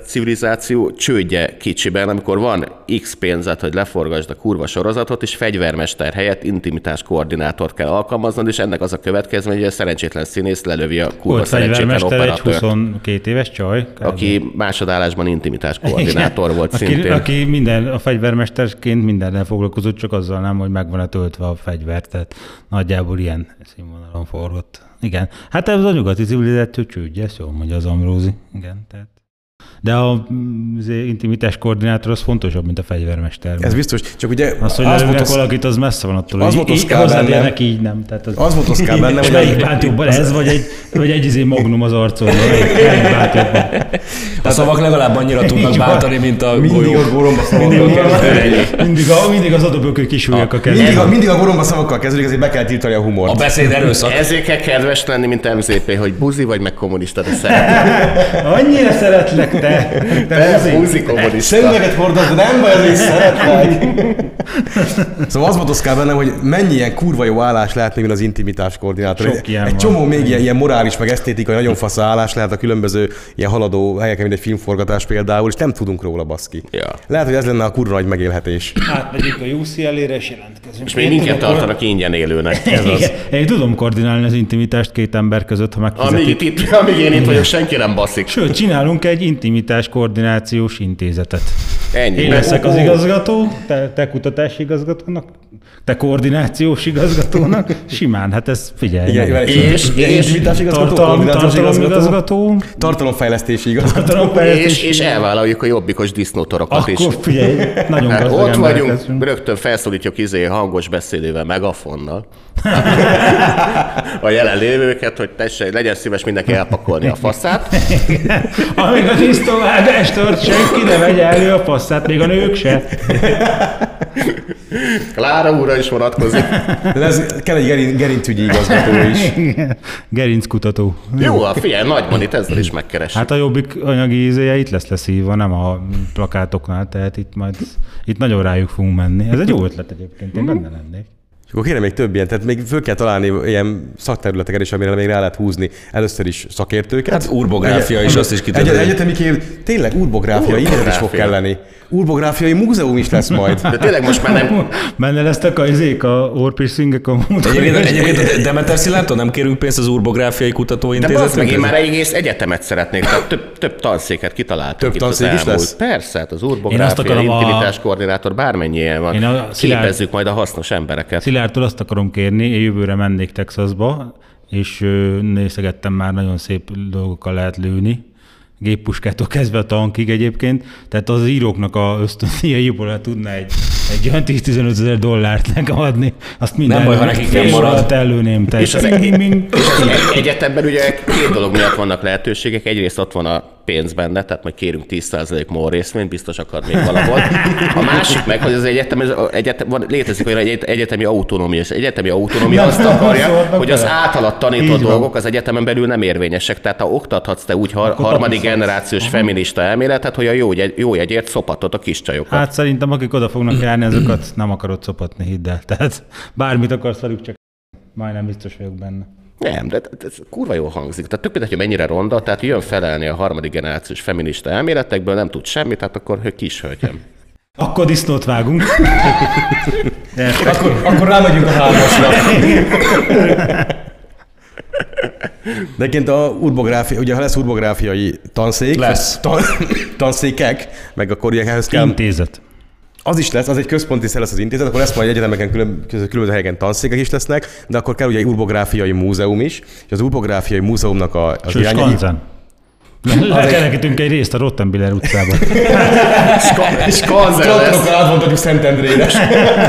civilizáció, csődje kicsiben, amikor van X pénzet, hogy leforgasd a kurva sorozatot, és fegyvermester helyett intimitás koordinátort kell alkalmaznod, és ennek az a következmény, hogy a szerencsétlen színész lelövi a kurva Volt szerencsétlen fegyvermester, egy operatőrt, 22 éves csaj. aki másodállásban intimitás koordinátor volt aki, szintén. Aki minden, a fegyvermesterként mindennel foglalkozott, csak azzal nem, hogy meg van-e töltve a fegyver, tehát nagyjából ilyen színvonalon forgott. Igen. Hát ez a nyugati civilizáció csődje, ezt jól mondja az Amrózi. Igen, tehát. De a mm, az intimitás koordinátor az fontosabb, mint a fegyvermester. Ez biztos, csak ugye az, hogy az volt, az, valakit, az messze van attól, az hogy volt így, bennem. nem. Tehát az, az volt Oscar bennem, és hogy melyik bánt jobban ez, vagy egy, vagy egy izé magnum az arcodon? Melyik, bánt jobban? A szavak legalább annyira tudnak bántani, mint a mindig golyók. a goromba Mindig, kezdődik. mindig, a, mindig az adóbökő kisúlyok a kezében. Mindig a, mindig a goromba szavakkal kezdődik, ezért be kell tiltani a humort. A beszéd erőszak. Ezért kell kedves lenni, mint MZP, hogy buzi vagy meg kommunista, de szeretem. Annyira szeretlek, te! te buzi. Buzi kommunista. Szemüveget hordasz, de nem baj, azért szeretlek. Szóval az volt Oszkár bennem, hogy mennyi ilyen kurva jó állás lehet még az intimitás koordinátor. Sok egy, ilyen egy van. csomó még ilyen, ilyen morális, meg esztétikai, nagyon fasz állás lehet a különböző ilyen haladó helyeken, mint egy filmforgatás például, és nem tudunk róla baszki. Ja. Lehet, hogy ez lenne a kurva nagy megélhetés. Átmegyünk a UCL-ére, és jelentkezünk. És még minket tartanak ingyen élőnek. Ez az. Én tudom koordinálni az intimitást két ember között, ha Amíg, megfizetik. itt, itt, amíg én itt vagyok, senki nem baszik. Sőt, csinálunk egy intimitás koordinációs intézetet. Ennyi. Én leszek az igazgató, te, te kutatási igazgatónak, te koordinációs igazgatónak. Simán, hát ez figyelj. Igen, meg. És- és- igazgató, Tartalom, tartalom igazgató, igazgató, tartalomfejlesztési igazgató. És, tartalomfejlesztés. és elvállaljuk a jobbikos disznótorokat is. Akkor figyelj, nagyon Hát ott vagyunk, leszünk. rögtön felszólítjuk izé hangos beszédével, megafonnal. a jelenlévőket, hogy tessék, legyen szíves mindenki elpakolni a faszát. Amíg a tisztovágást tart, senki ne vegye elő a passzát, még a nők se. Klára úrra is vonatkozik. De ez kell egy gerin, gerincügyi igazgató is. Gerinckutató. Jó, a figyelj, nagyban itt ezzel is megkeres. Hát a jobbik anyagi ízéje itt lesz leszívva, nem a plakátoknál, tehát itt majd itt nagyon rájuk fogunk menni. Ez egy jó ötlet egyébként, én benne lennék. És akkor kéne még több ilyen, tehát még föl kell találni ilyen szakterületeket is, amire még rá lehet húzni először is szakértőket. Hát urbográfia is, azt is ki egy, egyetemi kép, tényleg urbográfia, internet is fog Urbográfia. kelleni. Urbográfiai múzeum is lesz majd. De tényleg most már nem... Benne lesznek a izék, a orpiercingek, a Egyébként, egyébként a Demeter Szilárdtól nem kérünk pénzt az urbográfiai De kutatóintézetnek? bazd meg, én már egy egész egyetemet szeretnék, tehát több, több tanszéket kitaláltunk Több az tanszék is elmúlt. lesz? Persze, hát az urbográfia, akarom a- intimitás koordinátor, bármennyi ilyen van. Én a Szilárd- Képezzük majd a hasznos embereket. Szilárdtól azt akarom kérni, én jövőre mennék Texasba, és nézegettem már nagyon szép dolgokkal lehet lőni, géppuskától kezdve a tankig egyébként, tehát az íróknak a ösztöndíjaiból tudna egy, egy olyan 10-15 ezer dollárt nekem adni, azt minden Nem baj, ha nekik nem fél marad. Tehát És az, egy, és az egy, egyetemben ugye két dolog miatt vannak lehetőségek. Egyrészt ott van a pénz benne, tehát majd kérünk 10% MOL részvényt, biztos akar még valahol. A másik meg, hogy az egyetem, ez, egyetem van, létezik olyan egy egyetemi autonómia, és az egyetemi autonómia azt akarja, hogy az általad tanított dolgok az egyetemen belül nem érvényesek. Tehát ha oktathatsz te úgy har, harmadik generációs feminista elméletet, hogy a jó, jegy, jó jegyért szopatod a kis csajokat. Hát szerintem akik oda fognak járni, azokat nem akarod szopatni, hidd el. Tehát bármit akarsz velük, csak majdnem biztos vagyok benne. Nem, de ez kurva jól hangzik. Tehát tök mindegy, hogy mennyire ronda, tehát jön felelni a harmadik generációs feminista elméletekből, nem tud semmit, tehát akkor hogy kis hölgyem. Akkor disznót vágunk. De akkor, akkor rámegyünk a hármasra. De egyébként a urbográfia, ugye ha lesz urbográfiai tanszék, Lesz. Tan, tanszékek, meg akkor ugye ehhez kell, intézet. Az is lesz, az egy központi szer lesz az intézet, akkor lesz majd egyetemeken külön, különböző helyeken tanszékek is lesznek, de akkor kell ugye egy urbográfiai múzeum is, és az urbográfiai múzeumnak a, az irányai, Skanzen. Lekerekítünk egy részt a Rottenbiller utcában. Skanzen lesz, átvontatjuk Szentendrére.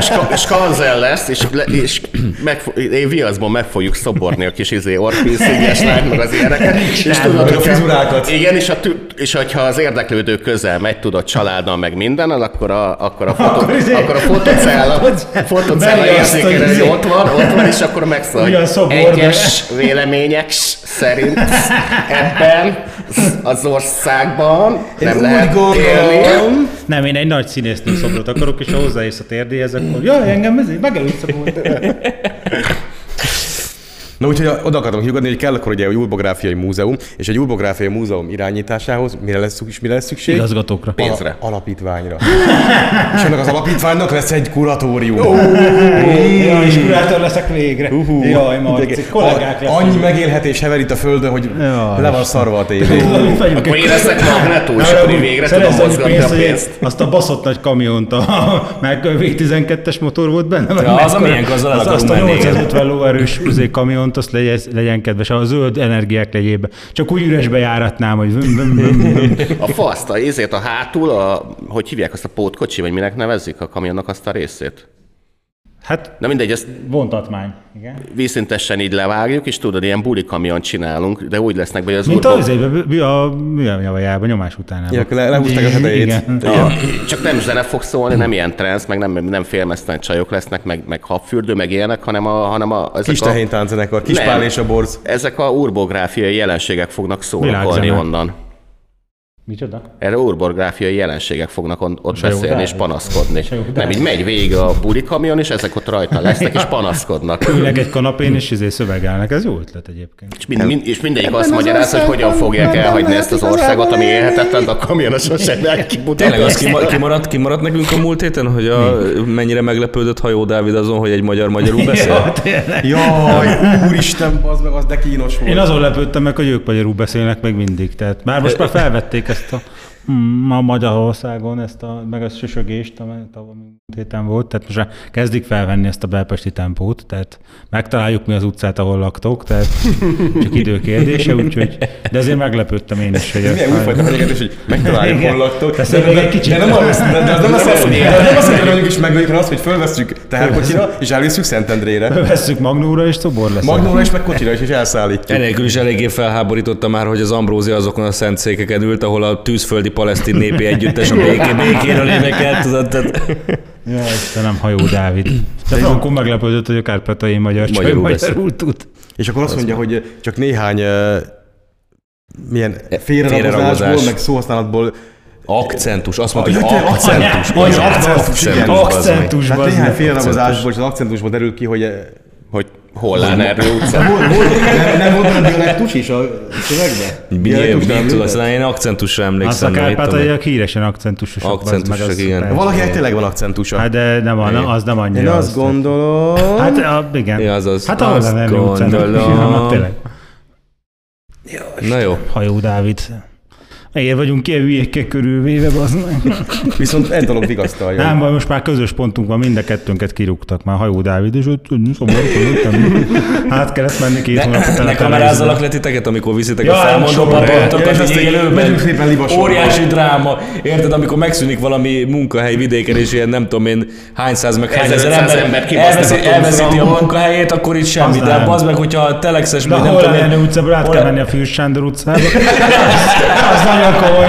ska- skanzen lesz, és, le, és meg, én viaszban meg fogjuk szoborni a kis izé orpíszinges lányt, meg az ilyeneket. És tudod, a frizurákat. Igen, és, a, és hogyha az érdeklődő közel megy, tudod, családdal meg mindennel, akkor a, akkor a, fotó, Akkor izé- akkor a fotocella, fotocella érzékelő, hogy ott van, ott van, és akkor megszól, egyes vélemények szerint ebben az országban nem Én lehet úgy élni. gondolom, Nem, én egy nagy színésznő szobrot akarok, és ha hozzáérsz a térdéhez, akkor jaj, engem ez megelőtt szobor. Na úgyhogy oda akartam kiugatni, hogy kell akkor ugye egy urbográfiai múzeum, és egy urbográfiai múzeum irányításához mire lesz, szükség- mire lesz szükség? Igazgatókra. Pénzre. Alapítványra. és ennek az alapítványnak lesz egy kuratórium. Jaj, és kurátor leszek végre. Jaj, Marci, kollégák A- Annyi megélhetés hever itt a földön, hogy Jaj, le van szarva a tévé. Akkor én leszek magnetó, és akkor végre tudom mozgatni a pénzt. Azt a baszott nagy kamiont, a, meg V12-es motor volt benne. Ja, az a milyen, el az, azt a menni, igen. 850 lóerős izé azt legyen, legyen kedves, a zöld energiák legyébe. Csak úgy üresbe járatnám, hogy vüm, vüm, vüm. A faszt, a izét a hátul, a, hogy hívják azt a pótkocsi, vagy minek nevezzük a kamionnak azt a részét? Hát Na mindegy, ezt vontatmány. Igen. vízszintesen így levágjuk, és tudod, ilyen buli kamion csinálunk, de úgy lesznek, hogy az Mint urban- az a, a, a műanyavajában, nyomás után. Ja, le- lehúzták a tetejét. Igen. Ja, csak nem zene fog szólni, nem ilyen trance, meg nem, nem félmeztelen csajok lesznek, meg, meg habfürdő, meg ilyenek, hanem a, hanem a, ezek Kis a, tehénytánzenekar, kis Nem. pál és a borz. ezek a urbográfiai jelenségek fognak Világzene. onnan. Micsoda? Erre urbográfiai jelenségek fognak on, ott Sajogdás? beszélni és panaszkodni. Sajogdás? Nem, így megy végig a buli kamion, és ezek ott rajta lesznek, és panaszkodnak. Ülnek egy kanapén, és izé szövegelnek. Ez jó ötlet egyébként. És, mind, mind, és mindegyik azt magyaráz, hogy hogyan fogják elhagyni ezt az országot, ami élhetetlen, de a kamionosok sem. Tényleg az kima- kimaradt, kimaradt nekünk a múlt héten, hogy a, mennyire meglepődött hajó Dávid azon, hogy egy magyar magyarul beszél? Jaj, úristen, az meg az de kínos volt. Én azon lepődtem meg, hogy ők magyarul beszélnek még mindig. Tehát már most már felvették ezt a mm, ma Magyarországon ezt a, meg a sösögést, amely tavaly héten volt, tehát most már kezdik felvenni ezt a belpesti tempót, tehát megtaláljuk mi az utcát, ahol laktok, tehát csak idő kérdése, úgyhogy, de azért meglepődtem én is, hogy Milyen újfajta fenyegetés, hogy megtaláljuk, hol laktok. De, de, egy kicsit. de nem az, de, de az nem de az nem jelenti, hogy mondjuk is megöljük, hanem azt, hogy fölveszünk teherkocsira, és elviszünk Szentendrére. Vesszük Magnóra, és szobor lesz. Magnóra is meg kocsira is, és elszállítjuk. Enélkül is eléggé felháborította már, hogy az Ambrózia azokon a szent székeken ült, ahol a tűzföldi palesztin népi együttes a béké, békéről énekelt. Tudod, tehát Ja, Istenem, hajó Dávid. De Frankon meglepődött, hogy a kárpátai magyar csaj Magyarul magyarul tud. És akkor azt mondja, hogy csak néhány milyen félreragozás. félreragozásból, meg szóhasználatból Akcentus, azt mondta, hogy akcentus. akcentus. Akcentus, Tehát bazd néhány meg. félreragozásból és az akcentusból derül ki, hogy eh, Hogy hol áll Erdő utca. nem, nem volt benne dialektus is a szövegbe? Mi, Dialektus nem mit tudod, művelt? aztán én akcentusra Azt a emlékszem. nem mit tudom én. kárpátaiak híresen akcentusosak. bazd meg, Akcentusosak, az igen. Valakinek tényleg van akcentusa. Hát de nem, van, az nem annyira. Én azt az- gondolom... Hát a, igen. Ja, azaz. Hát a Ernő utcának. gondolom. Ja, tényleg. Na jó. Hajó Dávid. Miért vagyunk ilyen hülyékkel körülvéve, az meg. Viszont egy dolog vigasztalja. Nem baj, most már közös pontunk van, mind a kettőnket kirúgtak már Hajó Dávid, és ott szomorúkodottam. Hát kellett menni két hónapot Ne kamerázzalak le titeket, amikor viszitek Ja, a felmondó azt így élőben. Óriási dráma. Érted, amikor megszűnik valami munkahely vidéken, és ilyen nem tudom én hány száz meg hány ezer 1500 ember elveszíti a munkahelyét, akkor itt semmi. Az De az meg, hogyha a telexes, vagy nem tudom én, utcából át kell a- menni a Fűs Sándor utcába. Az komoly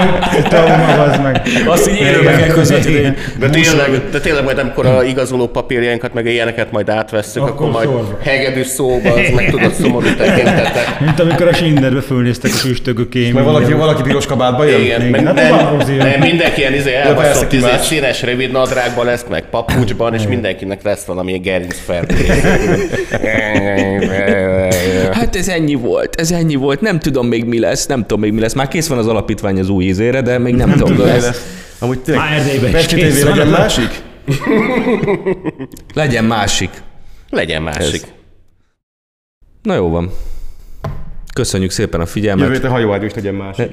trauma, az meg. Azt így élőben kell közvetíteni. De tényleg, de tényleg majd amikor a igazoló papírjainkat, meg ilyeneket majd átvesszük, akkor, Akkor majd sorba. hegedűs szóba, az meg tudod szomorú tekintetek. Mint amikor a Sinderbe fölnéztek a füstögök kémia. Mert valaki, valaki piros kabátba jön? Igen, meg hát nem, nem, mindenki ilyen izé elbaszott izé, színes rövid nadrágban lesz, meg papucsban, és mindenkinek lesz valami gerinc fertőzés. Hát ez ennyi volt, ez ennyi volt, nem tudom még mi lesz, nem tudom még mi lesz. Már kész van az alapítvány az új ízére, de még nem, tudom. Tudom, De mi ez, lesz. Amúgy tényleg, Már Erdélyben is Pesti TV legyen másik? legyen másik. Legyen másik. Ez. Na jó van. Köszönjük szépen a Jövő figyelmet. héten hajóágyú is legyen másik.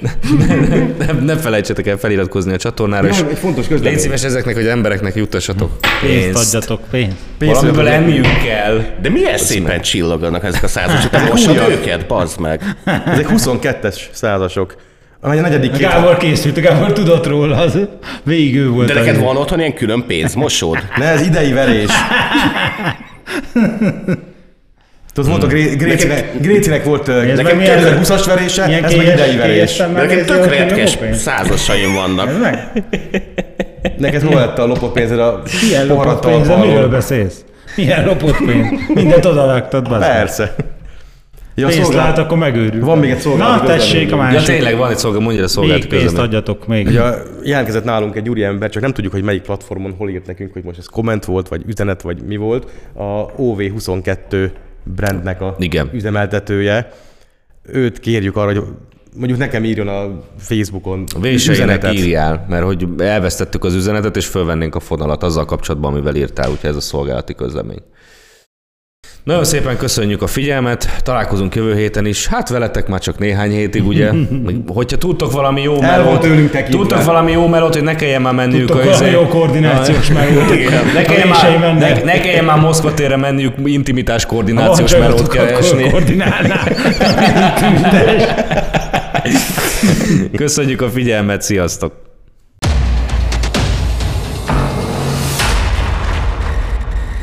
Ne, ne felejtsetek el feliratkozni a csatornára, és Ja, egy fontos közlemény. légy szíves ezeknek, hogy embereknek juttassatok Pénzt pénzt. adjatok, pénzt. Valamiből enniük kell. De milyen szépen csilloganak ezek a százasok? Te mosod őket, bazd meg. Ezek 22-es százasok. A negyedik két... Gábor készült, Gábor tudott róla, az végig ő volt. De az. neked van otthon ilyen külön pénzmosód? Ne, ez idei verés. Tudod, volt a Gré- Grécinek, Grécinek volt nekem meg milyen- 2020-as verése, ez meg idei verés. De nekem tök retkes százasaim vannak. Ez meg? Neked hol lett a lopott pénzed a Milyen lopott poharat pénz, de miről beszélsz? Milyen lopott pénz? Mindent odavágtad, meg. Persze. Ja, Pénzt szolgálat- lát, akkor megőrül. Van még egy szolgálati Na, tessék a másik. Ja tényleg van egy szolgálat, mondja a Még szolgálati pénzt adjatok még. Ugye jelentkezett nálunk egy úri ember, csak nem tudjuk, hogy melyik platformon hol írt nekünk, hogy most ez komment volt, vagy üzenet, vagy mi volt. A OV22 brandnek a Igen. üzemeltetője. Őt kérjük arra, hogy mondjuk nekem írjon a Facebookon Véseinek írjál, mert hogy elvesztettük az üzenetet, és fölvennénk a fonalat azzal kapcsolatban, amivel írtál, úgyhogy ez a szolgálati közlemény. Nagyon szépen köszönjük a figyelmet, találkozunk jövő héten is. Hát veletek már csak néhány hétig, ugye? Hogyha tudtok valami jó El volt melót, tőlünk tekintve. tudtok valami jó melót, hogy ne kelljen már menniük Tudtok a valami izé- jó koordinációs melót. Ne kelljen, már, ne, ne kelljen már Moszkva térre menniük intimitás koordinációs melót Avancsajotok, akkor keresni. Köszönjük a figyelmet, sziasztok!